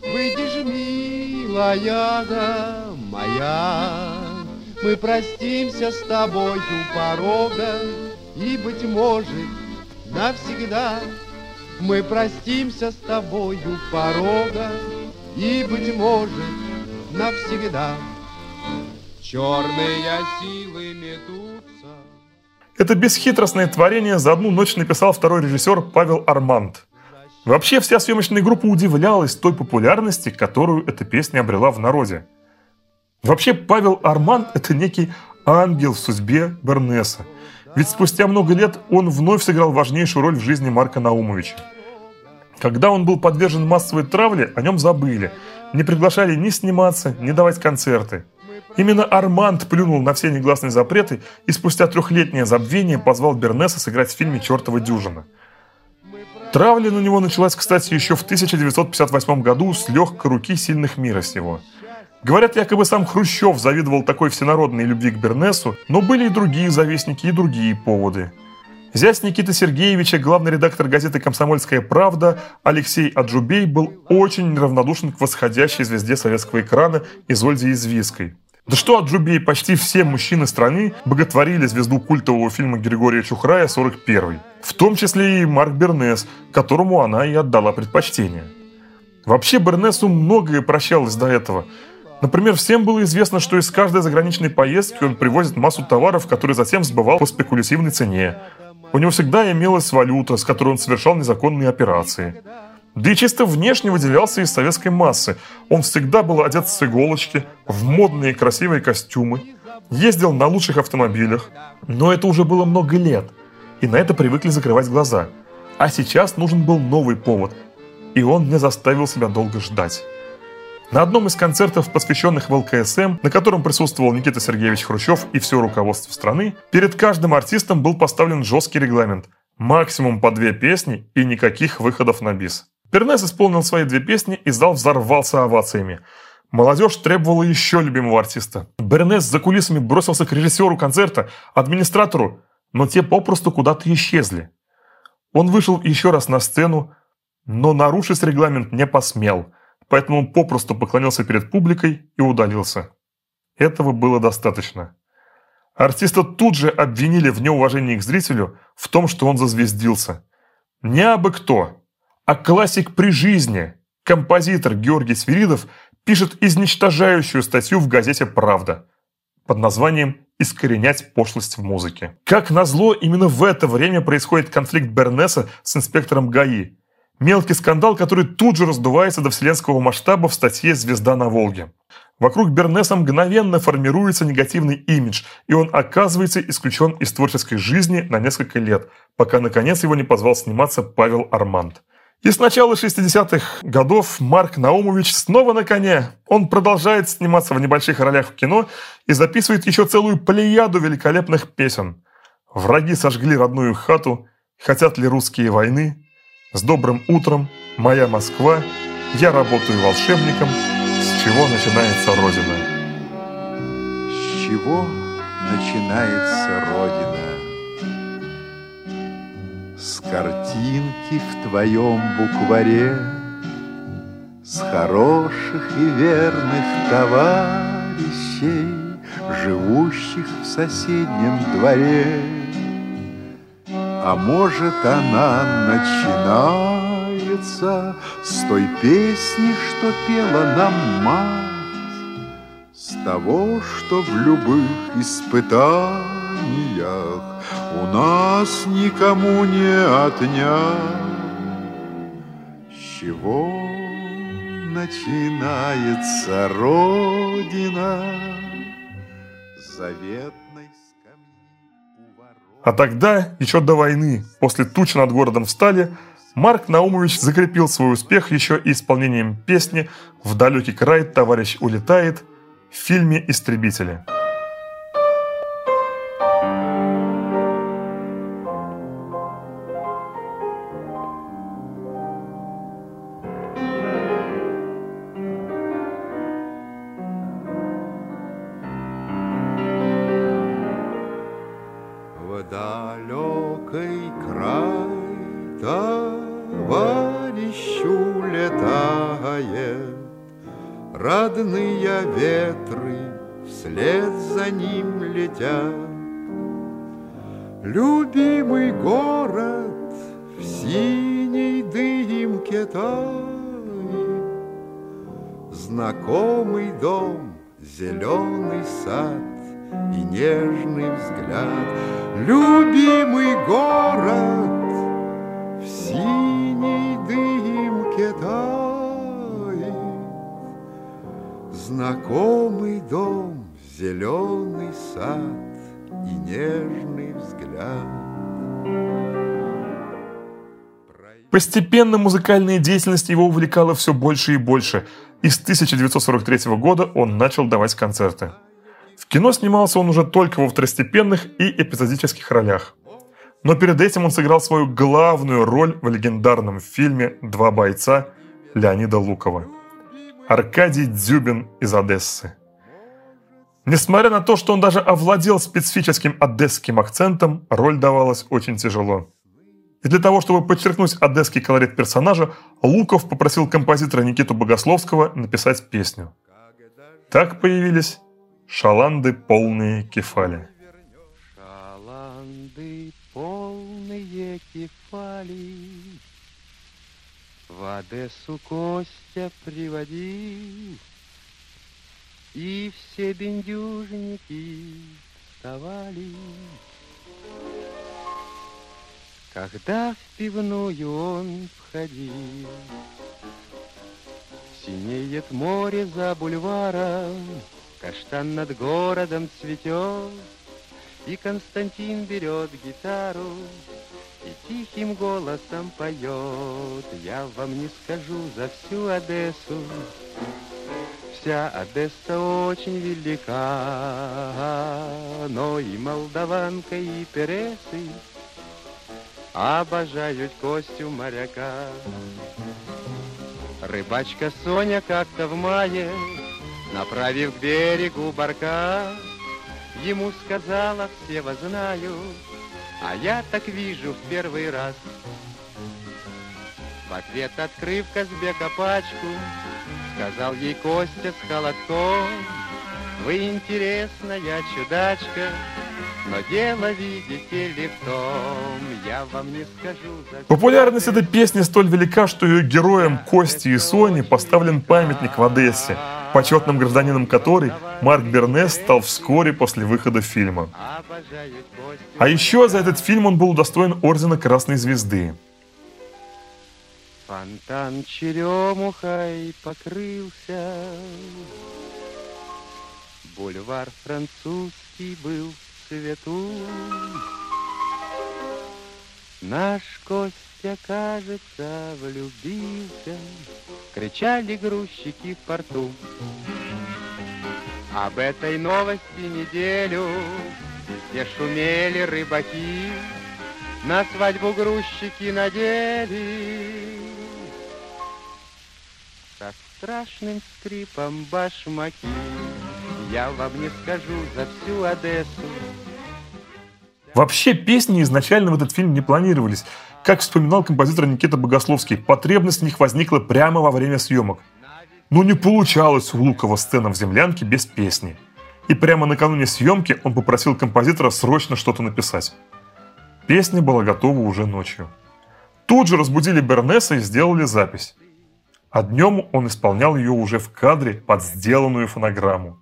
Выйдешь, милая да моя, Мы простимся с тобой у порога, И, быть может, навсегда Мы простимся с тобою порога И, быть может, навсегда Черные силы метутся Это бесхитростное творение за одну ночь написал второй режиссер Павел Арманд. Вообще вся съемочная группа удивлялась той популярности, которую эта песня обрела в народе. Вообще Павел Арманд – это некий ангел в судьбе Бернеса – ведь спустя много лет он вновь сыграл важнейшую роль в жизни Марка Наумовича. Когда он был подвержен массовой травле, о нем забыли. Не приглашали ни сниматься, ни давать концерты. Именно Арманд плюнул на все негласные запреты и спустя трехлетнее забвение позвал Бернеса сыграть в фильме «Чертова дюжина». Травля на него началась, кстати, еще в 1958 году с легкой руки сильных мира сего – Говорят, якобы сам Хрущев завидовал такой всенародной любви к Бернесу, но были и другие завистники, и другие поводы. Зять Никиты Сергеевича, главный редактор газеты «Комсомольская правда» Алексей Аджубей был очень неравнодушен к восходящей звезде советского экрана Изольде Извиской. Да что Аджубей, почти все мужчины страны боготворили звезду культового фильма Григория Чухрая «41». В том числе и Марк Бернес, которому она и отдала предпочтение. Вообще Бернесу многое прощалось до этого – Например, всем было известно, что из каждой заграничной поездки он привозит массу товаров, которые затем сбывал по спекулятивной цене. У него всегда имелась валюта, с которой он совершал незаконные операции. Да и чисто внешне выделялся из советской массы. Он всегда был одет с иголочки, в модные красивые костюмы, ездил на лучших автомобилях. Но это уже было много лет, и на это привыкли закрывать глаза. А сейчас нужен был новый повод, и он не заставил себя долго ждать. На одном из концертов, посвященных ВЛКСМ, на котором присутствовал Никита Сергеевич Хрущев и все руководство страны, перед каждым артистом был поставлен жесткий регламент. Максимум по две песни и никаких выходов на бис. Пернес исполнил свои две песни, и зал взорвался овациями. Молодежь требовала еще любимого артиста. Бернес за кулисами бросился к режиссеру концерта, администратору, но те попросту куда-то исчезли. Он вышел еще раз на сцену, но нарушить регламент не посмел – поэтому попросту поклонился перед публикой и удалился. Этого было достаточно. Артиста тут же обвинили в неуважении к зрителю в том, что он зазвездился. Не абы кто, а классик при жизни, композитор Георгий Свиридов пишет изничтожающую статью в газете «Правда» под названием «Искоренять пошлость в музыке». Как назло, именно в это время происходит конфликт Бернеса с инспектором ГАИ. Мелкий скандал, который тут же раздувается до вселенского масштаба в статье «Звезда на Волге». Вокруг Бернеса мгновенно формируется негативный имидж, и он оказывается исключен из творческой жизни на несколько лет, пока наконец его не позвал сниматься Павел Арманд. И с начала 60-х годов Марк Наумович снова на коне. Он продолжает сниматься в небольших ролях в кино и записывает еще целую плеяду великолепных песен. «Враги сожгли родную хату», «Хотят ли русские войны», «С добрым утром», «Моя Москва», «Я работаю волшебником», «С чего начинается Родина». С чего начинается Родина? С картинки в твоем букваре, С хороших и верных товарищей, Живущих в соседнем дворе. А может, она начинается С той песни, что пела нам мать, С того, что в любых испытаниях у нас никому не отнять. С чего начинается Родина? Заветной А тогда, еще до войны, после тучи над городом встали, Марк Наумович закрепил свой успех еще и исполнением песни «В далекий край товарищ улетает» в фильме «Истребители». Зеленый сад и нежный взгляд. Любимый город в синей дымке тает, Знакомый дом, зеленый сад и нежный взгляд. Постепенно музыкальная деятельность его увлекала все больше и больше, и с 1943 года он начал давать концерты. В кино снимался он уже только во второстепенных и эпизодических ролях. Но перед этим он сыграл свою главную роль в легендарном фильме «Два бойца» Леонида Лукова. Аркадий Дзюбин из Одессы. Несмотря на то, что он даже овладел специфическим одесским акцентом, роль давалась очень тяжело. И для того, чтобы подчеркнуть одесский колорит персонажа, Луков попросил композитора Никиту Богословского написать песню. Так появились «Шаланды полные кефали». Шаланды полные кефали В Одессу Костя приводил И все бендюжники вставали Когда в пивную он входил Синеет море за бульваром Каштан над городом цветет И Константин берет гитару И тихим голосом поет. Я вам не скажу за всю Одессу. Вся Одесса очень велика Но и молдаванка, и пересы Обожают Костю моряка Рыбачка Соня как-то в мае Направив к берегу барка, Ему сказала, все вас знаю, А я так вижу в первый раз. В ответ, открыв Казбека пачку, Сказал ей Костя с холодком, Вы интересная чудачка, но дело, видите ли, в том, я вам не скажу за... Популярность этой песни столь велика, что ее героям Кости и Сони поставлен памятник в Одессе, почетным гражданином которой Марк Бернес стал вскоре после выхода фильма. А еще за этот фильм он был удостоен ордена Красной Звезды. Фонтан черемухой покрылся, Бульвар французский был в цвету. Наш Костя, кажется, влюбился, Кричали грузчики в порту. Об этой новости неделю Все шумели рыбаки, На свадьбу грузчики надели Со страшным скрипом башмаки. Я вам не скажу за всю Одессу, Вообще песни изначально в этот фильм не планировались. Как вспоминал композитор Никита Богословский, потребность в них возникла прямо во время съемок. Но не получалось у Лукова сцена в «Землянке» без песни. И прямо накануне съемки он попросил композитора срочно что-то написать. Песня была готова уже ночью. Тут же разбудили Бернеса и сделали запись. А днем он исполнял ее уже в кадре под сделанную фонограмму.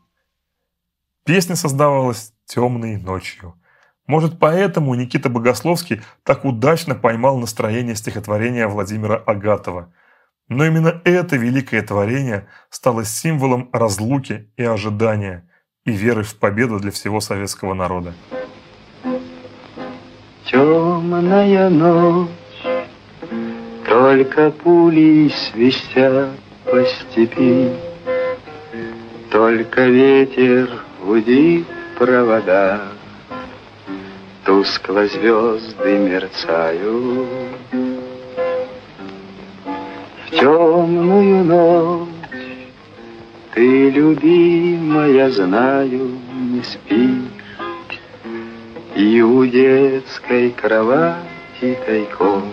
Песня создавалась темной ночью – может, поэтому Никита Богословский так удачно поймал настроение стихотворения Владимира Агатова. Но именно это великое творение стало символом разлуки и ожидания, и веры в победу для всего советского народа. Темная ночь, только пули свистят по степи, Только ветер гудит провода. Тускло звезды мерцают. В темную ночь Ты, любимая, знаю, не спишь. И у детской кровати тайком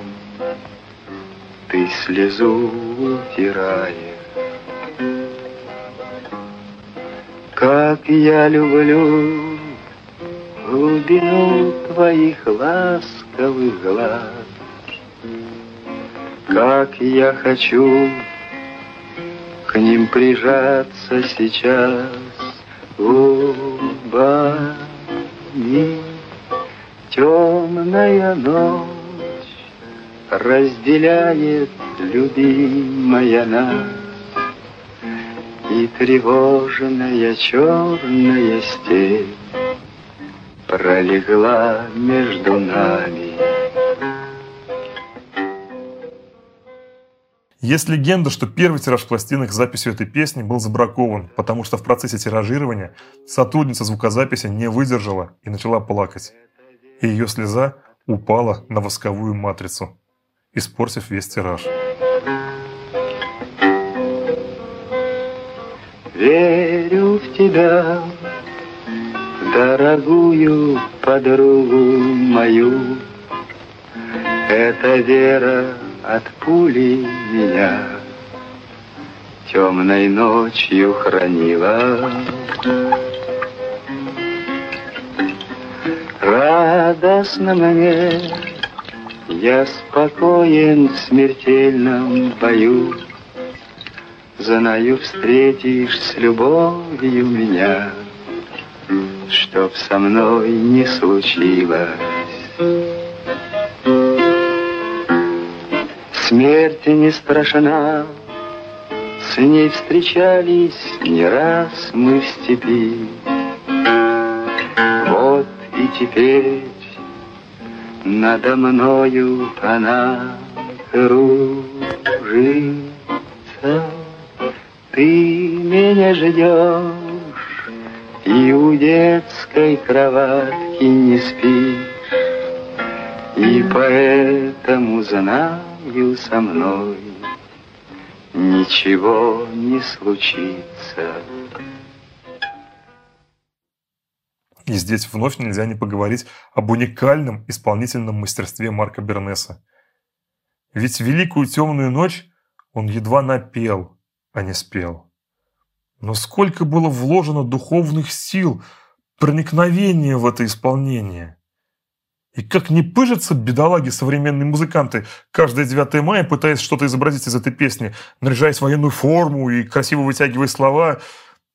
Ты слезу утираешь я люблю глубину твоих ласковых глаз. Как я хочу к ним прижаться сейчас губами. Темная ночь разделяет любимая нас И тревожная черная степь пролегла между нами. Есть легенда, что первый тираж пластинок с записью этой песни был забракован, потому что в процессе тиражирования сотрудница звукозаписи не выдержала и начала плакать. И ее слеза упала на восковую матрицу, испортив весь тираж. Верю в тебя, дорогую подругу мою. Эта вера от пули меня темной ночью хранила. Радостно мне, я спокоен в смертельном бою. Знаю, встретишь с любовью меня чтоб со мной не случилось. Смерти не страшна, с ней встречались не раз мы в степи. Вот и теперь надо мною она кружится. Ты меня ждешь, и у детской кроватки не спишь, И поэтому знаю со мной Ничего не случится. И здесь вновь нельзя не поговорить об уникальном исполнительном мастерстве Марка Бернеса. Ведь «Великую темную ночь» он едва напел, а не спел. Но сколько было вложено духовных сил, проникновения в это исполнение. И как не пыжатся бедолаги современные музыканты, каждое 9 мая пытаясь что-то изобразить из этой песни, наряжаясь в военную форму и красиво вытягивая слова.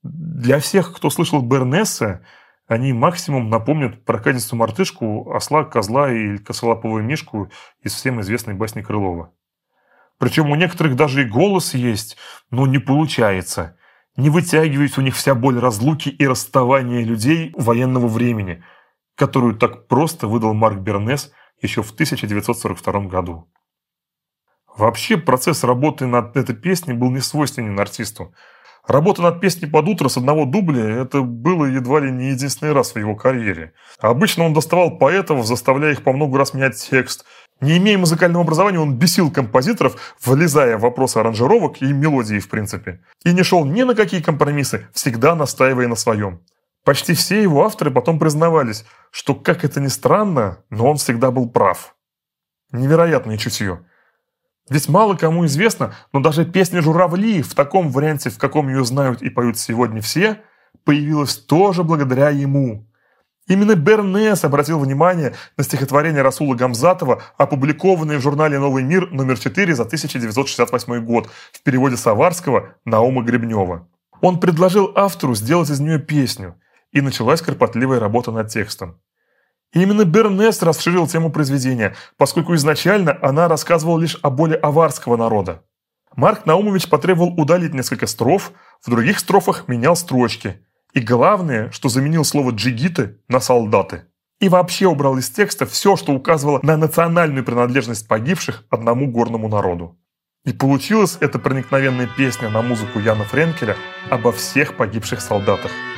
Для всех, кто слышал Бернесса, они максимум напомнят прокатисту мартышку, осла, козла и косолаповую мишку из всем известной басни Крылова. Причем у некоторых даже и голос есть, но не получается. Не вытягивается у них вся боль разлуки и расставания людей военного времени, которую так просто выдал Марк Бернес еще в 1942 году. Вообще процесс работы над этой песней был не свойственен артисту. Работа над песней под утро с одного дубля – это было едва ли не единственный раз в его карьере. Обычно он доставал поэтов, заставляя их по много раз менять текст. Не имея музыкального образования, он бесил композиторов, влезая в вопросы аранжировок и мелодии в принципе. И не шел ни на какие компромиссы, всегда настаивая на своем. Почти все его авторы потом признавались, что, как это ни странно, но он всегда был прав. Невероятное чутье. Ведь мало кому известно, но даже песня «Журавли» в таком варианте, в каком ее знают и поют сегодня все, появилась тоже благодаря ему. Именно Бернес обратил внимание на стихотворение Расула Гамзатова, опубликованное в журнале «Новый мир» номер 4 за 1968 год в переводе Саварского Наума Гребнева. Он предложил автору сделать из нее песню, и началась кропотливая работа над текстом. И именно Бернес расширил тему произведения, поскольку изначально она рассказывала лишь о боли аварского народа. Марк Наумович потребовал удалить несколько строф, в других строфах менял строчки. И главное, что заменил слово «джигиты» на «солдаты». И вообще убрал из текста все, что указывало на национальную принадлежность погибших одному горному народу. И получилась эта проникновенная песня на музыку Яна Френкеля обо всех погибших солдатах –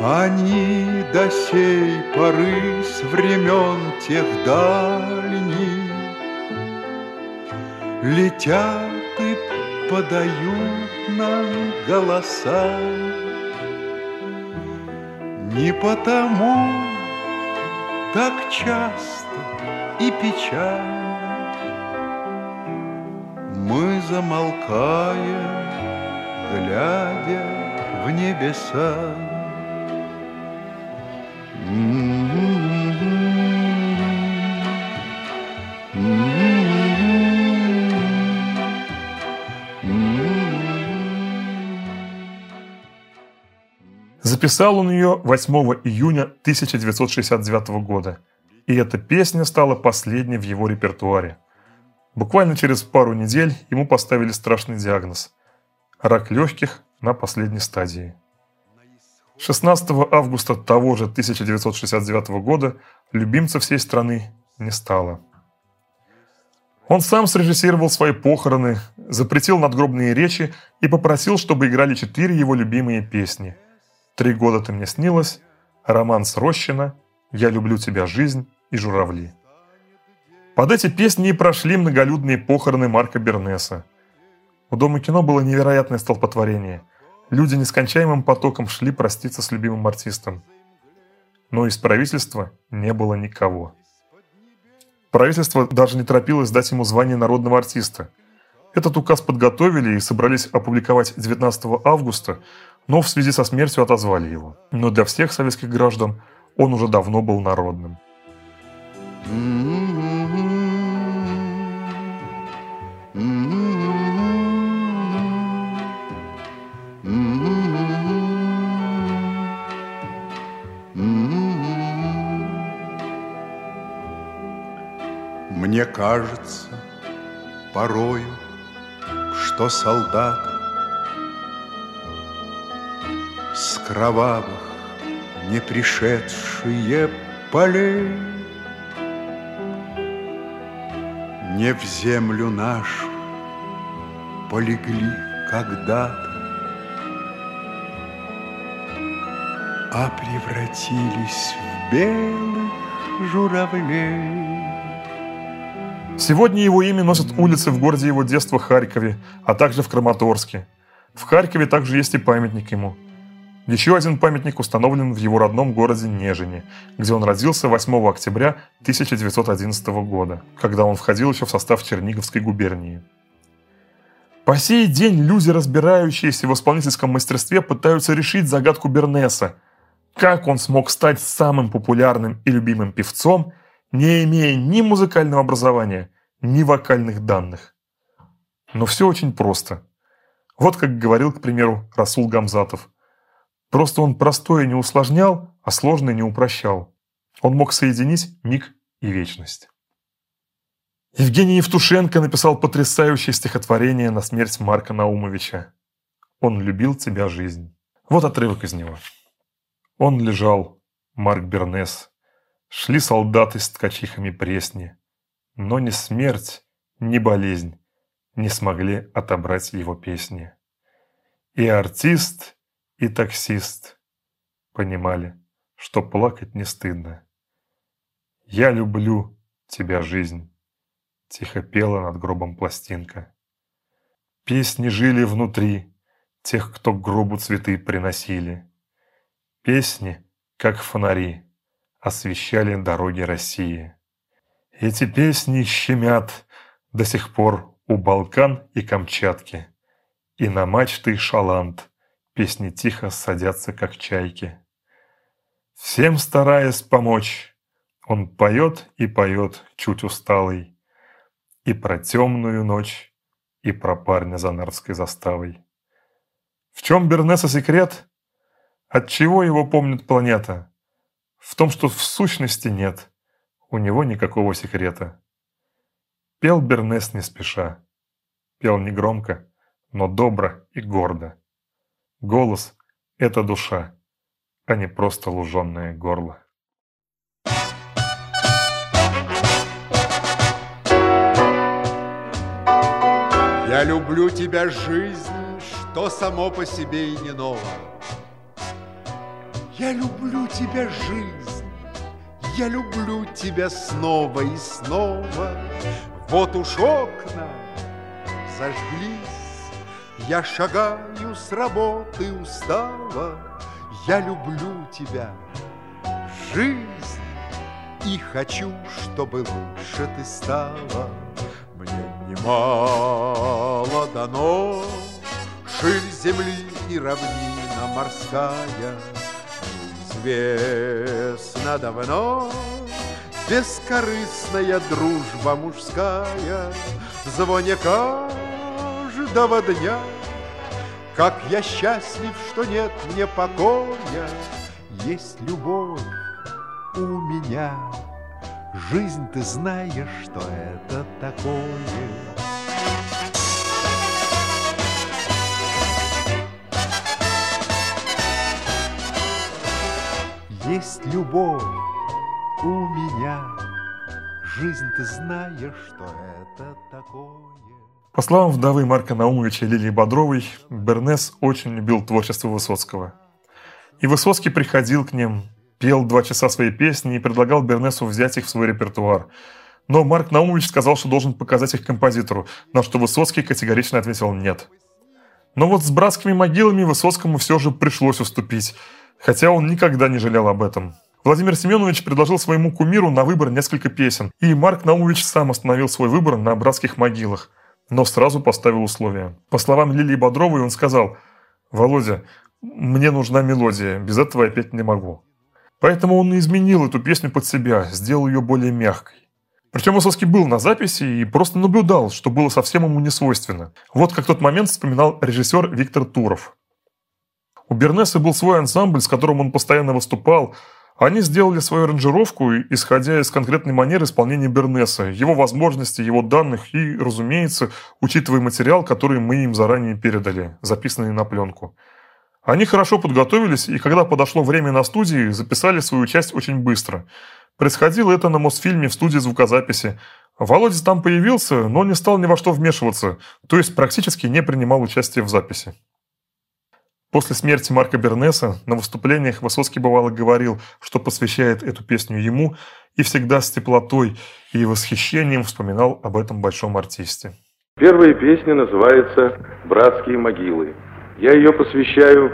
Они до сей поры с времен тех дальних Летят и подают нам голоса Не потому так часто и печально Мы замолкаем, глядя в небеса. Записал он ее 8 июня 1969 года, и эта песня стала последней в его репертуаре. Буквально через пару недель ему поставили страшный диагноз – рак легких на последней стадии. 16 августа того же 1969 года любимца всей страны не стало. Он сам срежиссировал свои похороны, запретил надгробные речи и попросил, чтобы играли четыре его любимые песни. «Три года ты мне снилась», «Роман с Рощина», «Я люблю тебя, жизнь» и «Журавли». Под эти песни и прошли многолюдные похороны Марка Бернеса. У Дома кино было невероятное столпотворение – Люди нескончаемым потоком шли проститься с любимым артистом. Но из правительства не было никого. Правительство даже не торопилось дать ему звание народного артиста. Этот указ подготовили и собрались опубликовать 19 августа, но в связи со смертью отозвали его. Но для всех советских граждан он уже давно был народным. Мне кажется порою, что солдаты С кровавых не пришедшие полей Не в землю нашу полегли когда-то, А превратились в белых журавлей. Сегодня его имя носят улицы в городе его детства Харькове, а также в Краматорске. В Харькове также есть и памятник ему. Еще один памятник установлен в его родном городе Нежине, где он родился 8 октября 1911 года, когда он входил еще в состав Черниговской губернии. По сей день люди, разбирающиеся в исполнительском мастерстве, пытаются решить загадку Бернеса. Как он смог стать самым популярным и любимым певцом, не имея ни музыкального образования, ни вокальных данных? Но все очень просто. Вот как говорил, к примеру, Расул Гамзатов. Просто он простое не усложнял, а сложное не упрощал. Он мог соединить миг и вечность. Евгений Евтушенко написал потрясающее стихотворение на смерть Марка Наумовича. «Он любил тебя, жизнь». Вот отрывок из него. Он лежал, Марк Бернес. Шли солдаты с ткачихами пресни. Но ни смерть, ни болезнь не смогли отобрать его песни. И артист, и таксист понимали, что плакать не стыдно. «Я люблю тебя, жизнь», Тихо пела над гробом пластинка. Песни жили внутри тех, кто к гробу цветы приносили. Песни, как фонари, освещали дороги России. Эти песни щемят до сих пор у Балкан и Камчатки. И на мачты и шаланд песни тихо садятся, как чайки. Всем стараясь помочь, он поет и поет, чуть усталый, и про темную ночь, и про парня за нардской заставой. В чем Бернеса секрет? От чего его помнит планета? В том, что в сущности нет у него никакого секрета. Пел Бернес не спеша. Пел негромко, но добро и гордо. Голос — это душа, а не просто луженное горло. Я люблю тебя, жизнь, что само по себе и не ново. Я люблю тебя, жизнь, я люблю тебя снова и снова. Вот уж окна зажглись, я шагаю с работы устава. Я люблю тебя, жизнь, и хочу, чтобы лучше ты стала. Мне немало дано, Ширь земли и равнина морская, Известно давно, Бескорыстная дружба мужская, В звоне каждого дня, Как я счастлив, что нет мне покоя, Есть любовь у меня. Жизнь, ты знаешь, что это такое. Есть любовь у меня. Жизнь, ты знаешь, что это такое. По словам вдовы Марка Наумовича Лилии Бодровой, Бернес очень любил творчество Высоцкого. И Высоцкий приходил к ним, пел два часа свои песни и предлагал Бернесу взять их в свой репертуар. Но Марк Наумович сказал, что должен показать их композитору, на что Высоцкий категорично ответил «нет». Но вот с братскими могилами Высоцкому все же пришлось уступить, хотя он никогда не жалел об этом. Владимир Семенович предложил своему кумиру на выбор несколько песен, и Марк Наумович сам остановил свой выбор на братских могилах, но сразу поставил условия. По словам Лилии Бодровой, он сказал «Володя, мне нужна мелодия, без этого я петь не могу». Поэтому он изменил эту песню под себя, сделал ее более мягкой. Причем Высоцкий был на записи и просто наблюдал, что было совсем ему не свойственно. Вот как тот момент вспоминал режиссер Виктор Туров. У Бернеса был свой ансамбль, с которым он постоянно выступал. Они сделали свою аранжировку, исходя из конкретной манеры исполнения Бернеса, его возможностей, его данных и, разумеется, учитывая материал, который мы им заранее передали, записанный на пленку. Они хорошо подготовились, и когда подошло время на студии, записали свою часть очень быстро. Происходило это на Мосфильме в студии звукозаписи. Володя там появился, но не стал ни во что вмешиваться, то есть практически не принимал участия в записи. После смерти Марка Бернеса на выступлениях Высоцкий бывало говорил, что посвящает эту песню ему, и всегда с теплотой и восхищением вспоминал об этом большом артисте. Первая песня называется «Братские могилы». Я ее посвящаю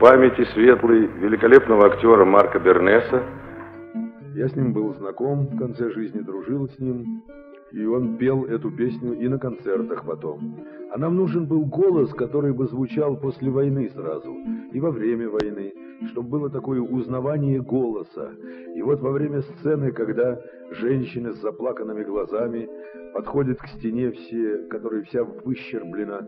памяти светлой великолепного актера Марка Бернеса. Я с ним был знаком, в конце жизни дружил с ним, и он пел эту песню и на концертах потом. А нам нужен был голос, который бы звучал после войны сразу, и во время войны, чтобы было такое узнавание голоса. И вот во время сцены, когда женщины с заплаканными глазами подходят к стене все, которая вся выщерблена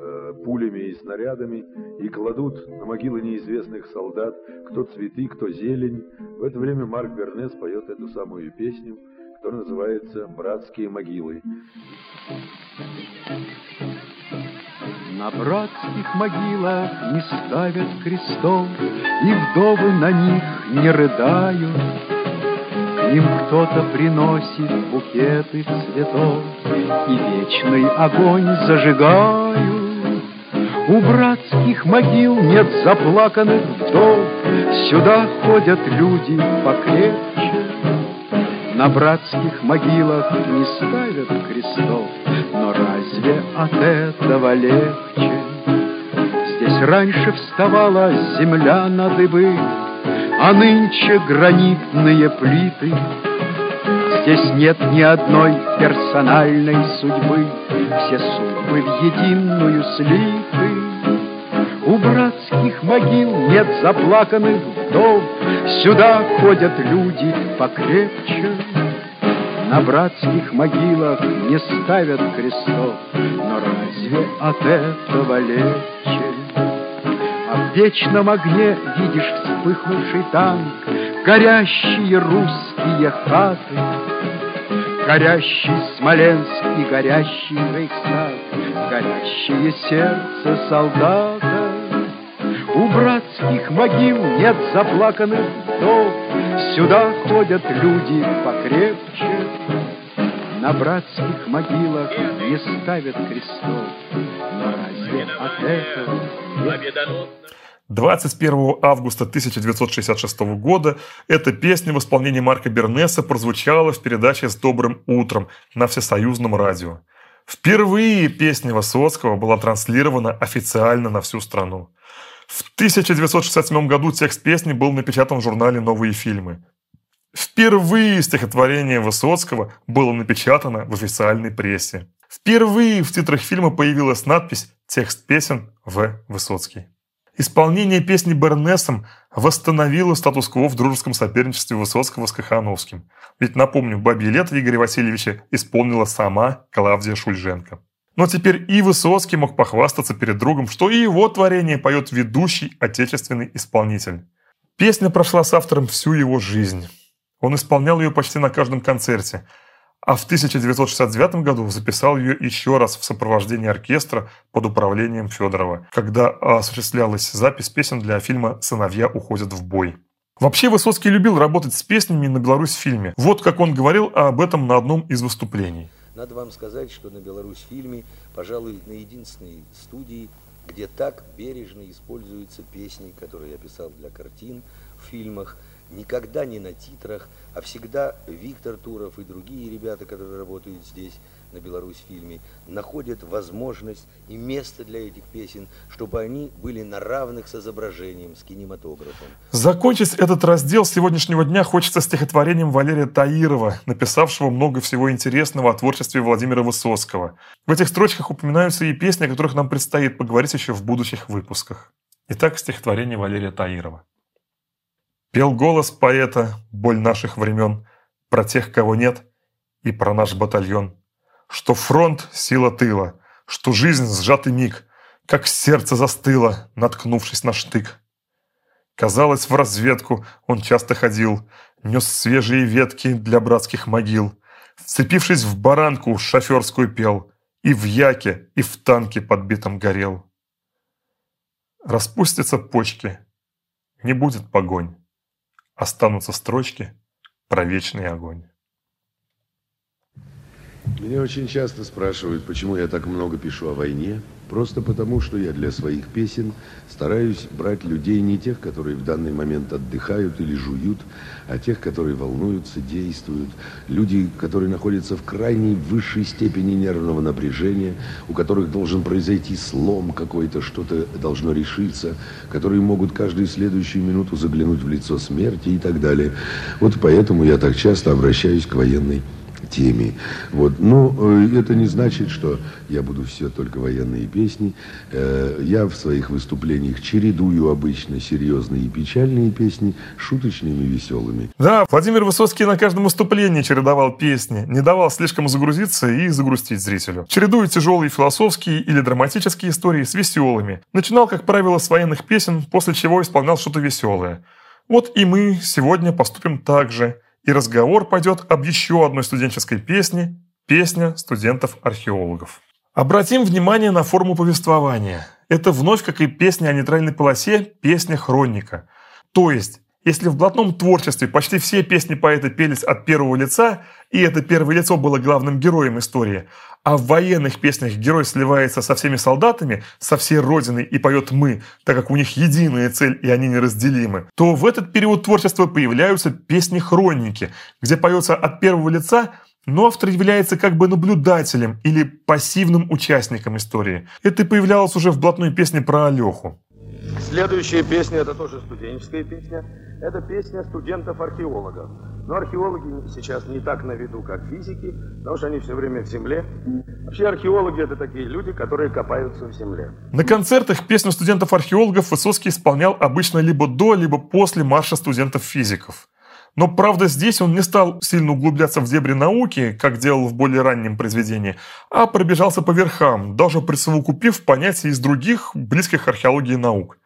э, пулями и снарядами, и кладут на могилы неизвестных солдат, кто цветы, кто зелень. В это время Марк Бернес поет эту самую песню, которая называется «Братские могилы». На братских могилах не ставят крестов, И вдовы на них не рыдают. К ним кто-то приносит букеты цветов И вечный огонь зажигают. У братских могил нет заплаканных вдов, Сюда ходят люди покрепче. На братских могилах не ставят крестов, Но разве от этого легче? Здесь раньше вставала земля на дыбы, А нынче гранитные плиты. Здесь нет ни одной персональной судьбы, Все судьбы в единую слиты. У братских могил нет заплаканных вдов, Сюда ходят люди покрепче. На братских могилах не ставят крестов, Но разве от этого легче? А в вечном огне видишь вспыхнувший танк, Горящие русские хаты, Горящий Смоленск и горящий Рейхстаг, Горящее сердце солдата. У братских могил нет заплаканных вдов, Сюда ходят люди покрепче. На братских могилах не ставят крестов, Но разве от этого легче? 21 августа 1966 года эта песня в исполнении Марка Бернеса прозвучала в передаче «С добрым утром» на Всесоюзном радио. Впервые песня Высоцкого была транслирована официально на всю страну. В 1967 году текст песни был напечатан в журнале «Новые фильмы». Впервые стихотворение Высоцкого было напечатано в официальной прессе. Впервые в титрах фильма появилась надпись «Текст песен В. Высоцкий». Исполнение песни Бернесом восстановило статус-кво в дружеском соперничестве Высоцкого с Кахановским. Ведь, напомню, «Бабье лето» Игоря Васильевича исполнила сама Клавдия Шульженко. Но теперь и Высоцкий мог похвастаться перед другом, что и его творение поет ведущий отечественный исполнитель. Песня прошла с автором всю его жизнь. Он исполнял ее почти на каждом концерте – а в 1969 году записал ее еще раз в сопровождении оркестра под управлением Федорова, когда осуществлялась запись песен для фильма «Сыновья уходят в бой». Вообще Высоцкий любил работать с песнями на Беларусь фильме. Вот как он говорил об этом на одном из выступлений. Надо вам сказать, что на Беларусь фильме, пожалуй, на единственной студии, где так бережно используются песни, которые я писал для картин в фильмах, никогда не на титрах, а всегда Виктор Туров и другие ребята, которые работают здесь, на Беларусь фильме, находят возможность и место для этих песен, чтобы они были на равных с изображением, с кинематографом. Закончить этот раздел сегодняшнего дня хочется стихотворением Валерия Таирова, написавшего много всего интересного о творчестве Владимира Высоцкого. В этих строчках упоминаются и песни, о которых нам предстоит поговорить еще в будущих выпусках. Итак, стихотворение Валерия Таирова. Пел голос поэта боль наших времен Про тех, кого нет, и про наш батальон. Что фронт — сила тыла, что жизнь — сжатый миг, Как сердце застыло, наткнувшись на штык. Казалось, в разведку он часто ходил, Нес свежие ветки для братских могил, Вцепившись в баранку, шоферскую пел, И в яке, и в танке подбитом горел. Распустятся почки, не будет погонь останутся строчки про вечный огонь. Меня очень часто спрашивают, почему я так много пишу о войне. Просто потому, что я для своих песен стараюсь брать людей не тех, которые в данный момент отдыхают или жуют, а тех, которые волнуются, действуют. Люди, которые находятся в крайней высшей степени нервного напряжения, у которых должен произойти слом какой-то, что-то должно решиться, которые могут каждую следующую минуту заглянуть в лицо смерти и так далее. Вот поэтому я так часто обращаюсь к военной теме. Вот. Но э, это не значит, что я буду все только военные песни. Э, я в своих выступлениях чередую обычно серьезные и печальные песни шуточными и веселыми. Да, Владимир Высоцкий на каждом выступлении чередовал песни, не давал слишком загрузиться и загрустить зрителю. Чередуя тяжелые философские или драматические истории с веселыми. Начинал, как правило, с военных песен, после чего исполнял что-то веселое. Вот и мы сегодня поступим так же – и разговор пойдет об еще одной студенческой песне – песня студентов-археологов. Обратим внимание на форму повествования. Это вновь, как и песня о нейтральной полосе, песня хроника. То есть, если в блатном творчестве почти все песни поэта пелись от первого лица, и это первое лицо было главным героем истории, а в военных песнях герой сливается со всеми солдатами, со всей родиной и поет «мы», так как у них единая цель и они неразделимы, то в этот период творчества появляются песни-хроники, где поется от первого лица, но автор является как бы наблюдателем или пассивным участником истории. Это появлялось уже в блатной песне про Алеху. Следующая песня, это тоже студенческая песня, это песня студентов-археологов. Но археологи сейчас не так на виду, как физики, потому что они все время в земле. Вообще археологи это такие люди, которые копаются в земле. На концертах песню студентов-археологов Высоцкий исполнял обычно либо до, либо после марша студентов-физиков. Но, правда, здесь он не стал сильно углубляться в дебри науки, как делал в более раннем произведении, а пробежался по верхам, даже присовокупив понятия из других, близких археологии наук.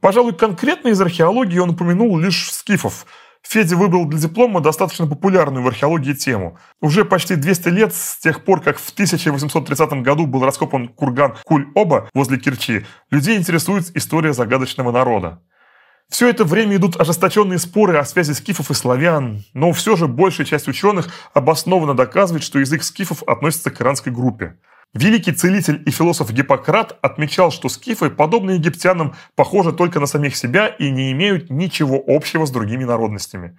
Пожалуй, конкретно из археологии он упомянул лишь скифов. Федя выбрал для диплома достаточно популярную в археологии тему. Уже почти 200 лет с тех пор, как в 1830 году был раскопан курган Куль-Оба возле Керчи, людей интересует история загадочного народа. Все это время идут ожесточенные споры о связи скифов и славян, но все же большая часть ученых обоснованно доказывает, что язык скифов относится к иранской группе. Великий целитель и философ Гиппократ отмечал, что скифы, подобно египтянам, похожи только на самих себя и не имеют ничего общего с другими народностями.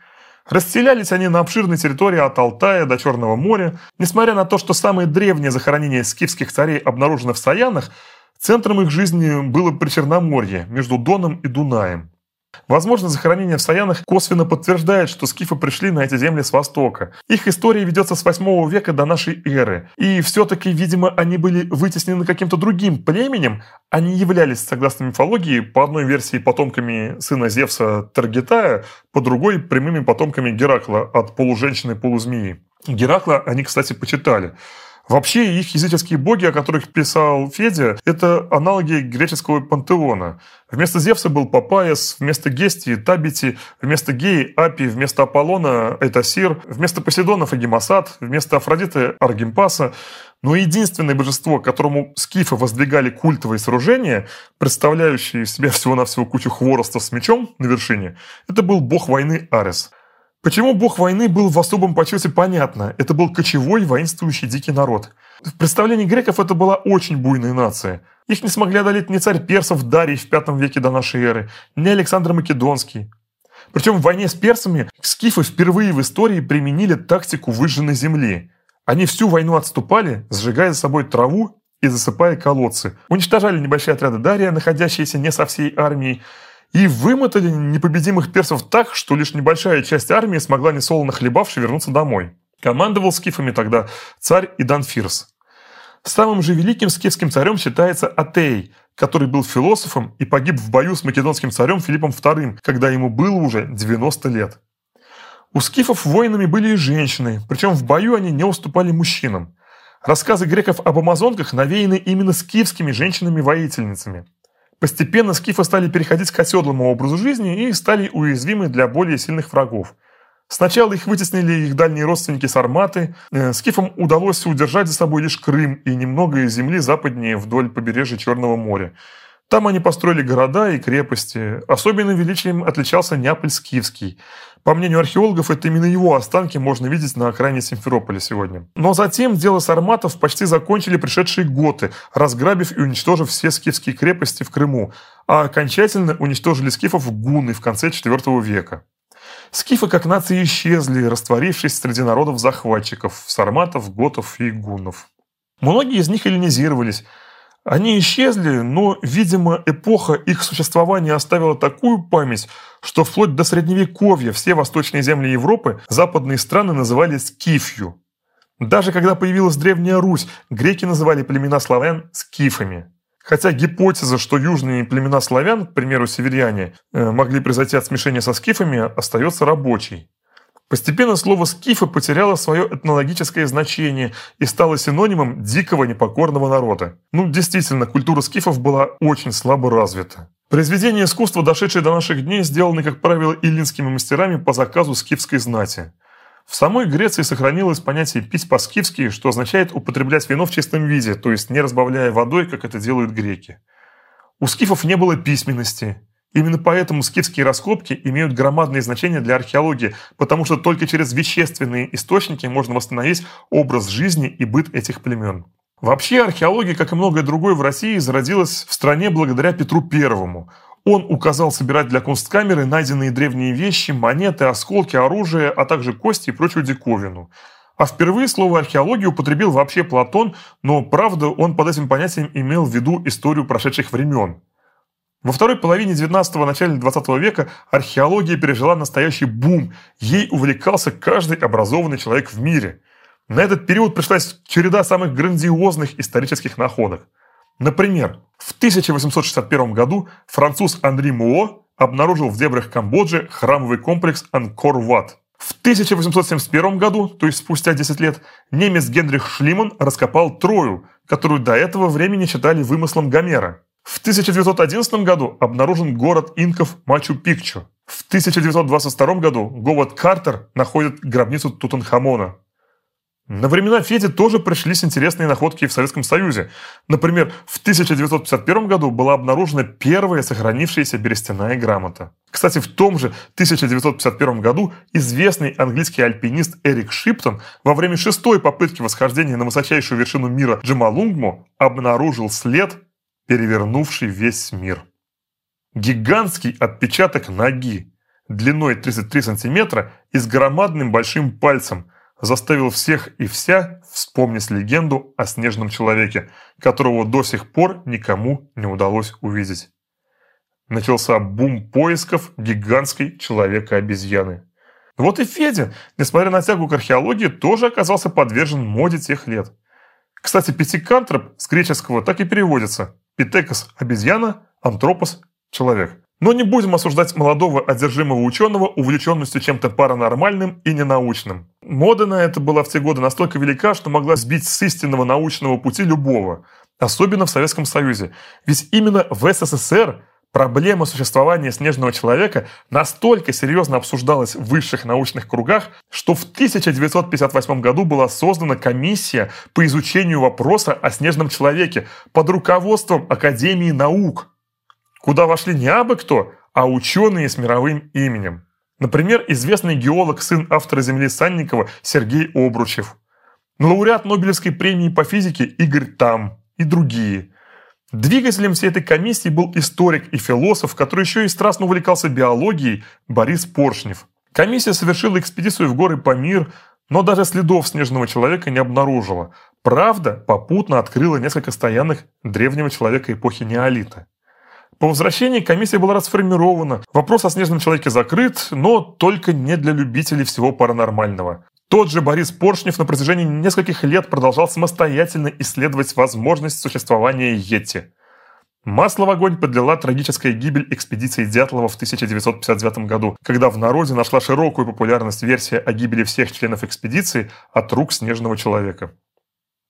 Расселялись они на обширной территории от Алтая до Черного моря. Несмотря на то, что самые древние захоронения скифских царей обнаружены в Саянах, центром их жизни было Причерноморье, между Доном и Дунаем. Возможно, захоронение в Саянах косвенно подтверждает, что скифы пришли на эти земли с востока. Их история ведется с 8 века до нашей эры. И все-таки, видимо, они были вытеснены каким-то другим племенем, они являлись, согласно мифологии, по одной версии потомками сына Зевса Таргетая, по другой – прямыми потомками Геракла от полуженщины-полузмеи. Геракла они, кстати, почитали. Вообще их языческие боги, о которых писал Федя, это аналоги греческого пантеона. Вместо Зевса был Папаес, вместо Гестии – Табити, вместо Геи – Апи, вместо Аполлона – Этасир, вместо Посейдонов – Агимасад, вместо Афродиты – Аргимпаса. Но единственное божество, которому скифы воздвигали культовые сооружения, представляющие из себя всего-навсего кучу хвороста с мечом на вершине, это был бог войны Арес – Почему бог войны был в особом почете, понятно. Это был кочевой, воинствующий дикий народ. В представлении греков это была очень буйная нация. Их не смогли одолеть ни царь персов Дарий в V веке до нашей эры, ни Александр Македонский. Причем в войне с персами скифы впервые в истории применили тактику выжженной земли. Они всю войну отступали, сжигая за собой траву и засыпая колодцы. Уничтожали небольшие отряды Дария, находящиеся не со всей армией, и вымотали непобедимых персов так, что лишь небольшая часть армии смогла несолоно хлебавши вернуться домой. Командовал скифами тогда царь Идан Фирс. Самым же великим скифским царем считается Атей, который был философом и погиб в бою с македонским царем Филиппом II, когда ему было уже 90 лет. У скифов воинами были и женщины, причем в бою они не уступали мужчинам. Рассказы греков об амазонках навеяны именно скифскими женщинами-воительницами – Постепенно скифы стали переходить к оседлому образу жизни и стали уязвимы для более сильных врагов. Сначала их вытеснили их дальние родственники сарматы. Э, скифам удалось удержать за собой лишь Крым и немного земли западнее вдоль побережья Черного моря. Там они построили города и крепости. Особенным величием отличался Неаполь-Скифский. По мнению археологов, это именно его останки можно видеть на окраине Симферополя сегодня. Но затем дело сарматов почти закончили пришедшие готы, разграбив и уничтожив все скифские крепости в Крыму, а окончательно уничтожили скифов гунны в конце IV века. Скифы как нации исчезли, растворившись среди народов-захватчиков, сарматов, готов и гуннов. Многие из них эллинизировались – они исчезли, но, видимо, эпоха их существования оставила такую память, что вплоть до Средневековья все восточные земли Европы западные страны называли Скифью. Даже когда появилась Древняя Русь, греки называли племена славян скифами. Хотя гипотеза, что южные племена славян, к примеру, северяне, э, могли произойти от смешения со скифами, остается рабочей. Постепенно слово «скифы» потеряло свое этнологическое значение и стало синонимом дикого непокорного народа. Ну, действительно, культура скифов была очень слабо развита. Произведения искусства, дошедшие до наших дней, сделаны, как правило, илинскими мастерами по заказу скифской знати. В самой Греции сохранилось понятие «пить по-скифски», что означает употреблять вино в чистом виде, то есть не разбавляя водой, как это делают греки. У скифов не было письменности, Именно поэтому скифские раскопки имеют громадное значение для археологии, потому что только через вещественные источники можно восстановить образ жизни и быт этих племен. Вообще археология, как и многое другое в России, зародилась в стране благодаря Петру Первому. Он указал собирать для кунсткамеры найденные древние вещи, монеты, осколки, оружие, а также кости и прочую диковину. А впервые слово археология употребил вообще Платон, но, правда, он под этим понятием имел в виду историю прошедших времен. Во второй половине 19-го, начале 20 века археология пережила настоящий бум. Ей увлекался каждый образованный человек в мире. На этот период пришлась череда самых грандиозных исторических находок. Например, в 1861 году француз Анри Муо обнаружил в дебрях Камбоджи храмовый комплекс Анкор-Ват. В 1871 году, то есть спустя 10 лет, немец Генрих Шлиман раскопал Трою, которую до этого времени считали вымыслом Гомера. В 1911 году обнаружен город инков Мачу-Пикчу. В 1922 году Говард Картер находит гробницу Тутанхамона. На времена Феди тоже пришлись интересные находки в Советском Союзе. Например, в 1951 году была обнаружена первая сохранившаяся берестяная грамота. Кстати, в том же 1951 году известный английский альпинист Эрик Шиптон во время шестой попытки восхождения на высочайшую вершину мира Джамалунгму обнаружил след перевернувший весь мир. Гигантский отпечаток ноги длиной 33 сантиметра и с громадным большим пальцем заставил всех и вся вспомнить легенду о снежном человеке, которого до сих пор никому не удалось увидеть. Начался бум поисков гигантской человека-обезьяны. Вот и Федя, несмотря на тягу к археологии, тоже оказался подвержен моде тех лет. Кстати, пятикантроп с греческого так и переводится Питекос – обезьяна, антропос – человек. Но не будем осуждать молодого одержимого ученого увлеченностью чем-то паранормальным и ненаучным. Мода на это была в те годы настолько велика, что могла сбить с истинного научного пути любого, особенно в Советском Союзе. Ведь именно в СССР Проблема существования снежного человека настолько серьезно обсуждалась в высших научных кругах, что в 1958 году была создана комиссия по изучению вопроса о снежном человеке под руководством Академии наук, куда вошли не абы кто, а ученые с мировым именем. Например, известный геолог, сын автора Земли Санникова Сергей Обручев, лауреат Нобелевской премии по физике Игорь Там и другие – Двигателем всей этой комиссии был историк и философ, который еще и страстно увлекался биологией, Борис Поршнев. Комиссия совершила экспедицию в горы Памир, но даже следов снежного человека не обнаружила. Правда, попутно открыла несколько стоянок древнего человека эпохи неолита. По возвращении комиссия была расформирована. Вопрос о снежном человеке закрыт, но только не для любителей всего паранормального. Тот же Борис Поршнев на протяжении нескольких лет продолжал самостоятельно исследовать возможность существования Йети. Масло в огонь подлила трагическая гибель экспедиции Дятлова в 1959 году, когда в народе нашла широкую популярность версия о гибели всех членов экспедиции от рук снежного человека.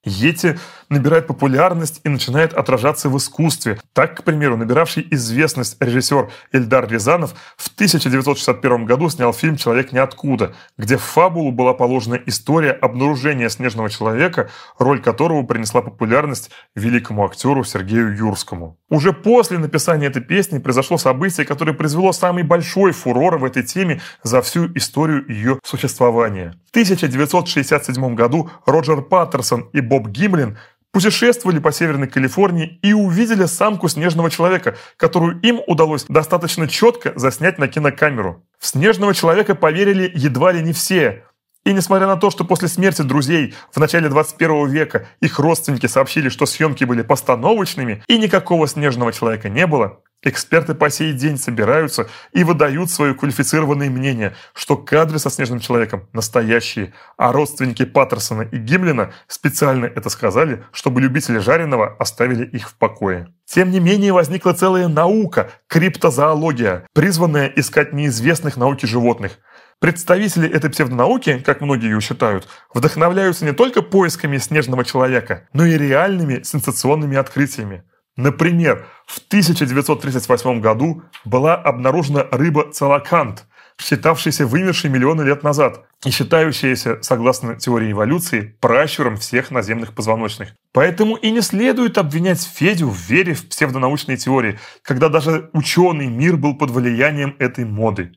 Йети набирает популярность и начинает отражаться в искусстве. Так, к примеру, набиравший известность режиссер Эльдар Рязанов в 1961 году снял фильм «Человек ниоткуда», где в фабулу была положена история обнаружения снежного человека, роль которого принесла популярность великому актеру Сергею Юрскому. Уже после написания этой песни произошло событие, которое произвело самый большой фурор в этой теме за всю историю ее существования. В 1967 году Роджер Паттерсон и Боб Гимлин путешествовали по Северной Калифорнии и увидели самку снежного человека, которую им удалось достаточно четко заснять на кинокамеру. В снежного человека поверили едва ли не все. И несмотря на то, что после смерти друзей в начале 21 века их родственники сообщили, что съемки были постановочными и никакого снежного человека не было, Эксперты по сей день собираются и выдают свое квалифицированное мнение, что кадры со снежным человеком настоящие, а родственники Паттерсона и Гимлина специально это сказали, чтобы любители жареного оставили их в покое. Тем не менее, возникла целая наука – криптозоология, призванная искать неизвестных науки животных. Представители этой псевдонауки, как многие ее считают, вдохновляются не только поисками снежного человека, но и реальными сенсационными открытиями. Например, в 1938 году была обнаружена рыба целокант, считавшаяся вымершей миллионы лет назад и считающаяся, согласно теории эволюции, пращуром всех наземных позвоночных. Поэтому и не следует обвинять Федю в вере в псевдонаучные теории, когда даже ученый мир был под влиянием этой моды.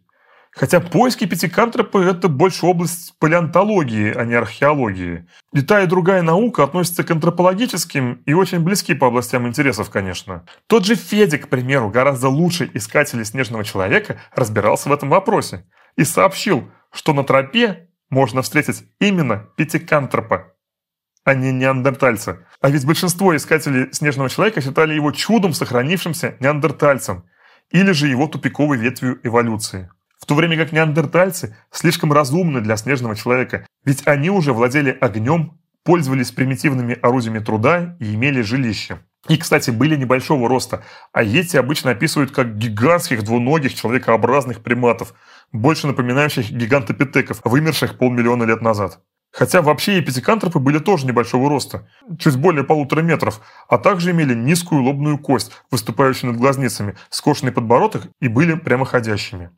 Хотя поиски пятикантропа – это больше область палеонтологии, а не археологии. И та, и другая наука относятся к антропологическим и очень близки по областям интересов, конечно. Тот же Федя, к примеру, гораздо лучше искателей снежного человека разбирался в этом вопросе и сообщил, что на тропе можно встретить именно пятикантропа, а не неандертальца. А ведь большинство искателей снежного человека считали его чудом сохранившимся неандертальцем или же его тупиковой ветвью эволюции в то время как неандертальцы слишком разумны для снежного человека, ведь они уже владели огнем, пользовались примитивными орудиями труда и имели жилище. И, кстати, были небольшого роста, а эти обычно описывают как гигантских двуногих человекообразных приматов, больше напоминающих гигантопитеков, вымерших полмиллиона лет назад. Хотя вообще и пятикантропы были тоже небольшого роста, чуть более полутора метров, а также имели низкую лобную кость, выступающую над глазницами, скошенный подбородок и были прямоходящими.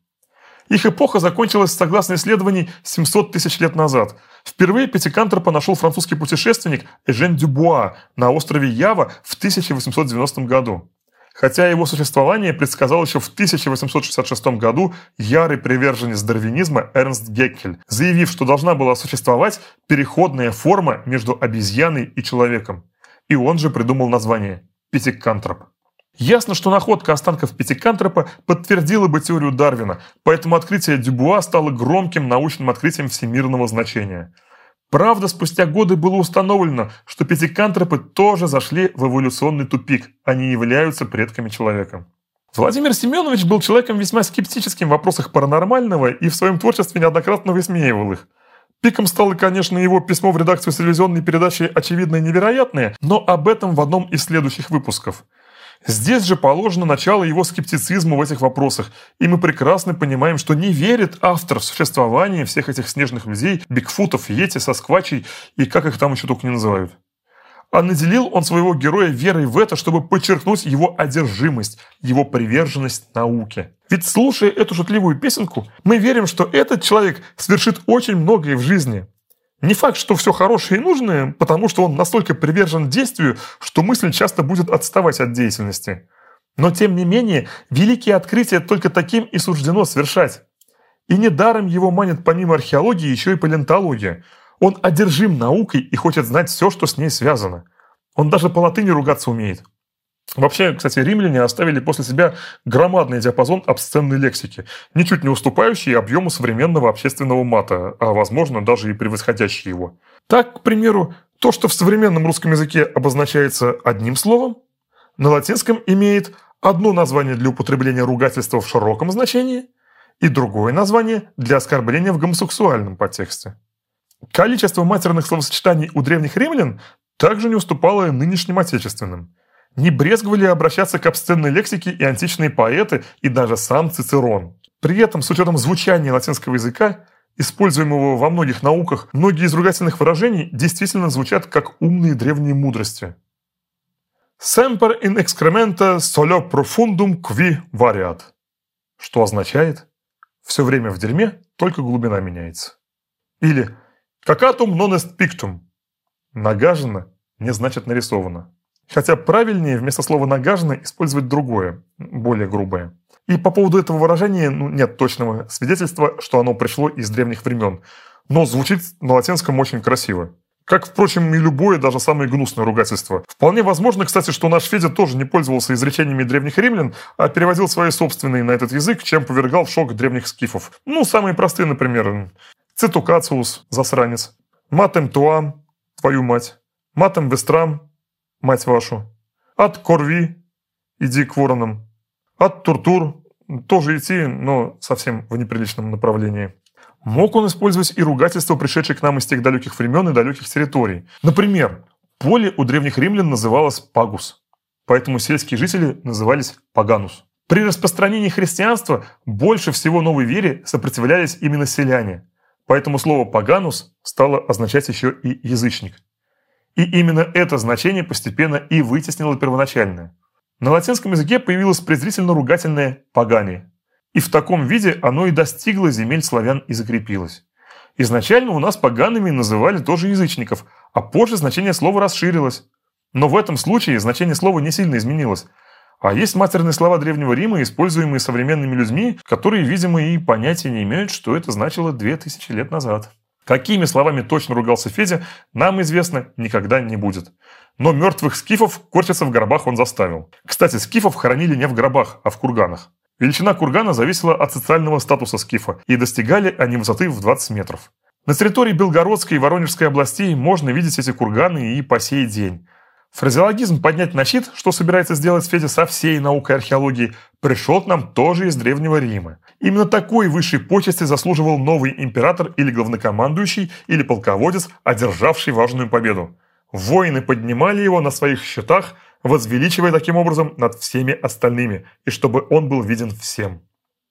Их эпоха закончилась, согласно исследований, 700 тысяч лет назад. Впервые пятикантропа нашел французский путешественник Эжен Дюбуа на острове Ява в 1890 году. Хотя его существование предсказал еще в 1866 году ярый приверженец дарвинизма Эрнст Геккель, заявив, что должна была существовать переходная форма между обезьяной и человеком. И он же придумал название – пятикантроп. Ясно, что находка останков пятикантропа подтвердила бы теорию Дарвина, поэтому открытие Дюбуа стало громким научным открытием всемирного значения. Правда, спустя годы было установлено, что пятикантропы тоже зашли в эволюционный тупик, они являются предками человека. Владимир Семенович был человеком весьма скептическим в вопросах паранормального и в своем творчестве неоднократно высмеивал их. Пиком стало, конечно, его письмо в редакцию телевизионной передачи «Очевидное и невероятное», но об этом в одном из следующих выпусков – Здесь же положено начало его скептицизму в этих вопросах, и мы прекрасно понимаем, что не верит автор в существование всех этих снежных людей, бигфутов, йети, сосквачей и как их там еще только не называют. А наделил он своего героя верой в это, чтобы подчеркнуть его одержимость, его приверженность науке. Ведь слушая эту шутливую песенку, мы верим, что этот человек совершит очень многое в жизни – не факт, что все хорошее и нужное, потому что он настолько привержен действию, что мысль часто будет отставать от деятельности. Но тем не менее, великие открытия только таким и суждено совершать. И недаром его манит помимо археологии еще и палеонтология. Он одержим наукой и хочет знать все, что с ней связано. Он даже по латыни ругаться умеет. Вообще, кстати, римляне оставили после себя громадный диапазон обсценной лексики, ничуть не уступающий объему современного общественного мата, а, возможно, даже и превосходящий его. Так, к примеру, то, что в современном русском языке обозначается одним словом, на латинском имеет одно название для употребления ругательства в широком значении и другое название для оскорбления в гомосексуальном подтексте. Количество матерных словосочетаний у древних римлян также не уступало нынешним отечественным – не брезговали обращаться к обсценной лексике и античные поэты, и даже сам Цицерон. При этом, с учетом звучания латинского языка, используемого во многих науках, многие из ругательных выражений действительно звучат как умные древние мудрости. «Semper in excrementa solo profundum qui variat», что означает «все время в дерьме, только глубина меняется». Или «Какатум non est pictum» – «нагажено» не значит нарисовано. Хотя правильнее вместо слова «нагажено» использовать другое, более грубое. И по поводу этого выражения ну, нет точного свидетельства, что оно пришло из древних времен. Но звучит на латинском очень красиво. Как, впрочем, и любое, даже самое гнусное ругательство. Вполне возможно, кстати, что наш Федя тоже не пользовался изречениями древних римлян, а переводил свои собственные на этот язык, чем повергал в шок древних скифов. Ну, самые простые, например, цитукациус, засранец, матем туам, твою мать, матем вестрам, мать вашу, от корви, иди к воронам, от туртур, тоже идти, но совсем в неприличном направлении. Мог он использовать и ругательство, пришедшее к нам из тех далеких времен и далеких территорий. Например, поле у древних римлян называлось пагус, поэтому сельские жители назывались паганус. При распространении христианства больше всего новой вере сопротивлялись именно селяне, поэтому слово «паганус» стало означать еще и «язычник». И именно это значение постепенно и вытеснило первоначальное. На латинском языке появилось презрительно-ругательное «погани», и в таком виде оно и достигло земель славян и закрепилось. Изначально у нас погаными называли тоже язычников, а позже значение слова расширилось. Но в этом случае значение слова не сильно изменилось. А есть матерные слова Древнего Рима, используемые современными людьми, которые, видимо, и понятия не имеют, что это значило 2000 лет назад. Какими словами точно ругался Федя, нам известно никогда не будет. Но мертвых скифов корчиться в гробах он заставил. Кстати, скифов хоронили не в гробах, а в курганах. Величина кургана зависела от социального статуса скифа, и достигали они высоты в 20 метров. На территории Белгородской и Воронежской областей можно видеть эти курганы и по сей день. Фразеологизм «поднять на щит», что собирается сделать Федя со всей наукой археологии, пришел к нам тоже из Древнего Рима. Именно такой высшей почести заслуживал новый император или главнокомандующий, или полководец, одержавший важную победу. Воины поднимали его на своих щитах, возвеличивая таким образом над всеми остальными, и чтобы он был виден всем.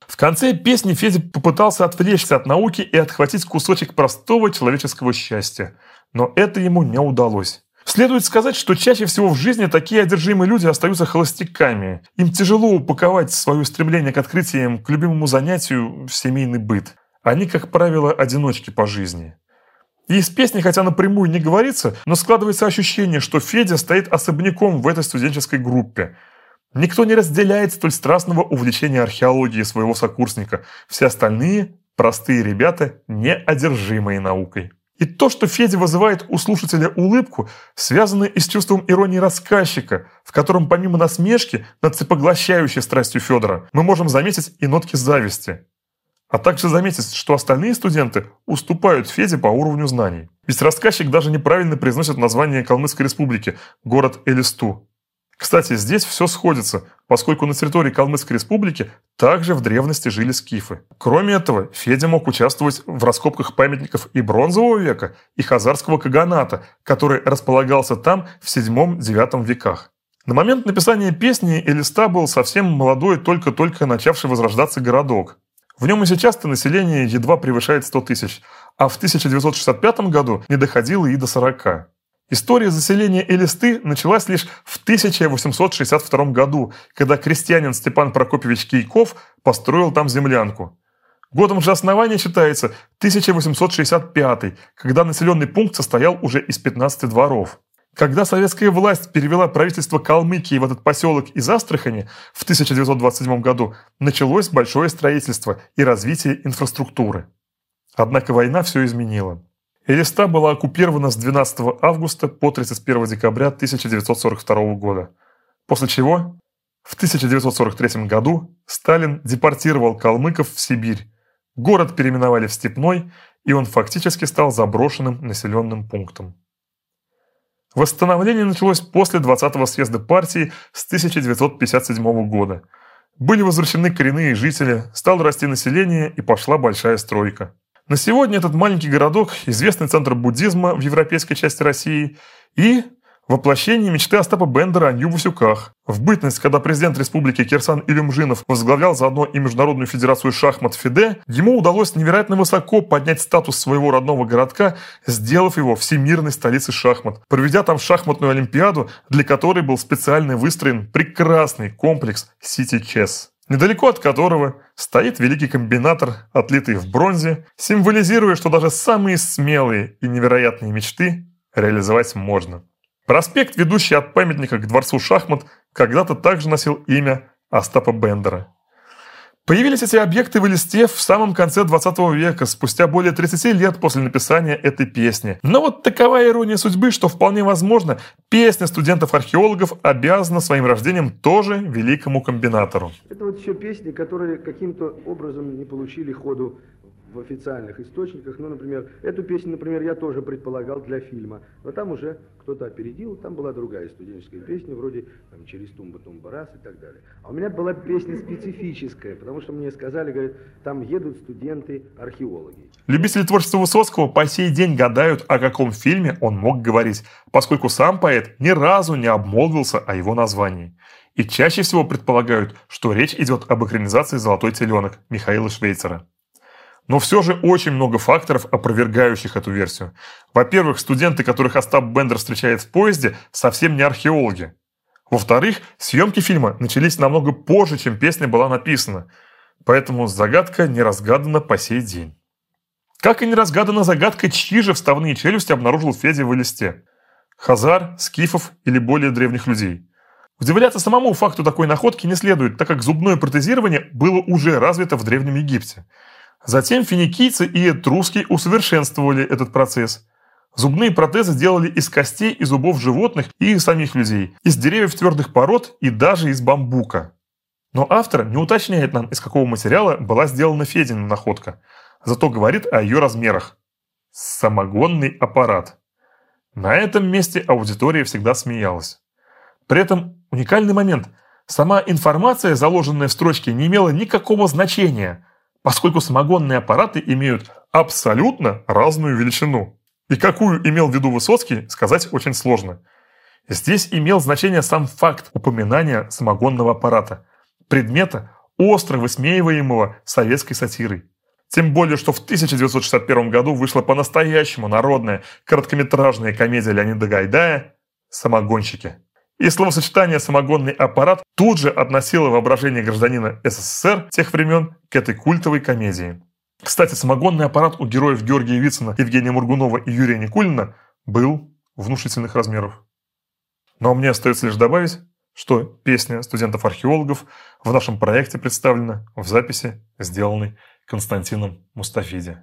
В конце песни Федя попытался отвлечься от науки и отхватить кусочек простого человеческого счастья. Но это ему не удалось. Следует сказать, что чаще всего в жизни такие одержимые люди остаются холостяками. Им тяжело упаковать свое стремление к открытиям, к любимому занятию в семейный быт. Они, как правило, одиночки по жизни. И из песни, хотя напрямую не говорится, но складывается ощущение, что Федя стоит особняком в этой студенческой группе. Никто не разделяет столь страстного увлечения археологией своего сокурсника. Все остальные – простые ребята, неодержимые наукой. И то, что Федя вызывает у слушателя улыбку, связано и с чувством иронии рассказчика, в котором помимо насмешки над всепоглощающей страстью Федора мы можем заметить и нотки зависти. А также заметить, что остальные студенты уступают Феде по уровню знаний. Ведь рассказчик даже неправильно произносит название Калмыцкой республики – город Элисту. Кстати, здесь все сходится, поскольку на территории Калмыцкой республики также в древности жили скифы. Кроме этого, Федя мог участвовать в раскопках памятников и бронзового века, и хазарского каганата, который располагался там в VII-IX веках. На момент написания песни Элиста был совсем молодой, только-только начавший возрождаться городок. В нем и сейчас-то население едва превышает 100 тысяч, а в 1965 году не доходило и до 40. История заселения Элисты началась лишь в 1862 году, когда крестьянин Степан Прокопьевич Кейков построил там землянку. Годом же основания считается 1865, когда населенный пункт состоял уже из 15 дворов. Когда советская власть перевела правительство Калмыкии в этот поселок из Астрахани в 1927 году, началось большое строительство и развитие инфраструктуры. Однако война все изменила. Элиста была оккупирована с 12 августа по 31 декабря 1942 года, после чего в 1943 году Сталин депортировал калмыков в Сибирь. Город переименовали в Степной, и он фактически стал заброшенным населенным пунктом. Восстановление началось после 20-го съезда партии с 1957 года. Были возвращены коренные жители, стало расти население и пошла большая стройка. На сегодня этот маленький городок – известный центр буддизма в европейской части России и воплощение мечты Остапа Бендера о Нью-Васюках. В бытность, когда президент республики Кирсан Илюмжинов возглавлял заодно и Международную федерацию шахмат ФИДЕ, ему удалось невероятно высоко поднять статус своего родного городка, сделав его всемирной столицей шахмат, проведя там шахматную олимпиаду, для которой был специально выстроен прекрасный комплекс City Chess недалеко от которого стоит великий комбинатор, отлитый в бронзе, символизируя, что даже самые смелые и невероятные мечты реализовать можно. Проспект, ведущий от памятника к дворцу шахмат, когда-то также носил имя Остапа Бендера. Появились эти объекты в листе в самом конце 20 века, спустя более 30 лет после написания этой песни. Но вот такова ирония судьбы, что вполне возможно, песня студентов-археологов обязана своим рождением тоже великому комбинатору. Это вот все песни, которые каким-то образом не получили ходу в официальных источниках. Ну, например, эту песню, например, я тоже предполагал для фильма. Но там уже кто-то опередил, там была другая студенческая песня, вроде там, «Через тумба тумба раз» и так далее. А у меня была песня специфическая, потому что мне сказали, говорят, там едут студенты-археологи. Любители творчества Высоцкого по сей день гадают, о каком фильме он мог говорить, поскольку сам поэт ни разу не обмолвился о его названии. И чаще всего предполагают, что речь идет об экранизации «Золотой теленок» Михаила Швейцера. Но все же очень много факторов, опровергающих эту версию. Во-первых, студенты, которых Остап Бендер встречает в поезде, совсем не археологи. Во-вторых, съемки фильма начались намного позже, чем песня была написана. Поэтому загадка не разгадана по сей день. Как и не разгадана загадка, чьи же вставные челюсти обнаружил Федя в листе. Хазар, скифов или более древних людей. Удивляться самому факту такой находки не следует, так как зубное протезирование было уже развито в Древнем Египте. Затем финикийцы и этруски усовершенствовали этот процесс. Зубные протезы делали из костей и зубов животных и самих людей, из деревьев твердых пород и даже из бамбука. Но автор не уточняет нам, из какого материала была сделана Федина находка, зато говорит о ее размерах. Самогонный аппарат. На этом месте аудитория всегда смеялась. При этом уникальный момент. Сама информация, заложенная в строчке, не имела никакого значения – поскольку самогонные аппараты имеют абсолютно разную величину. И какую имел в виду Высоцкий, сказать очень сложно. Здесь имел значение сам факт упоминания самогонного аппарата, предмета, остро высмеиваемого советской сатирой. Тем более, что в 1961 году вышла по-настоящему народная короткометражная комедия Леонида Гайдая «Самогонщики». И словосочетание «самогонный аппарат» тут же относило воображение гражданина СССР тех времен к этой культовой комедии. Кстати, самогонный аппарат у героев Георгия Вицина, Евгения Мургунова и Юрия Никулина был внушительных размеров. Но мне остается лишь добавить, что песня студентов-археологов в нашем проекте представлена в записи, сделанной Константином Мустафиди.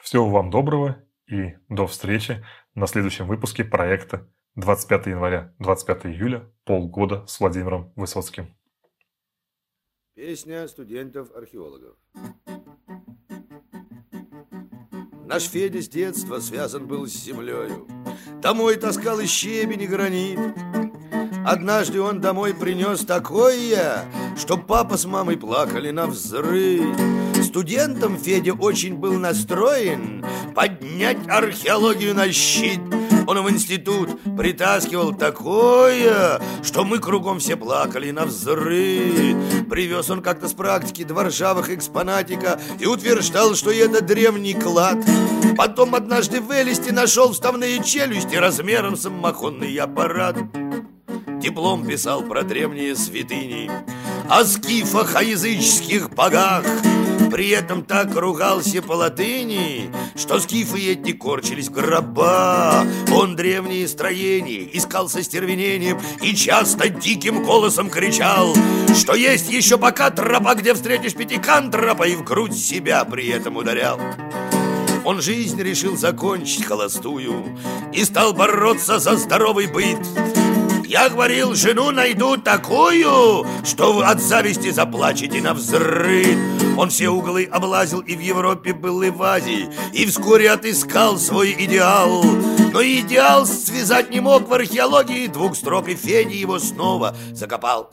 Всего вам доброго и до встречи на следующем выпуске проекта 25 января, 25 июля, полгода с Владимиром Высоцким. Песня студентов-археологов. Наш Федя с детства связан был с землею. Домой таскал и щебень, и гранит. Однажды он домой принес такое, что папа с мамой плакали на взрыв. Студентом Федя очень был настроен поднять археологию на щит – он в институт притаскивал такое, что мы кругом все плакали на взрыв. Привез он как-то с практики два ржавых экспонатика и утверждал, что это древний клад. Потом однажды в Элисте нашел вставные челюсти размером самоходный аппарат. Диплом писал про древние святыни, о скифах, о языческих богах – при этом так ругался по латыни, что скифы эти корчились в гроба. Он древние строения искал со стервенением и часто диким голосом кричал, что есть еще пока тропа, где встретишь пятикантропа и в грудь себя при этом ударял. Он жизнь решил закончить холостую И стал бороться за здоровый быт я говорил, жену найду такую, что вы от зависти заплачете на взрыв. Он все углы облазил и в Европе был, и в Азии, и вскоре отыскал свой идеал. Но идеал связать не мог в археологии двух строк, и Федя его снова закопал.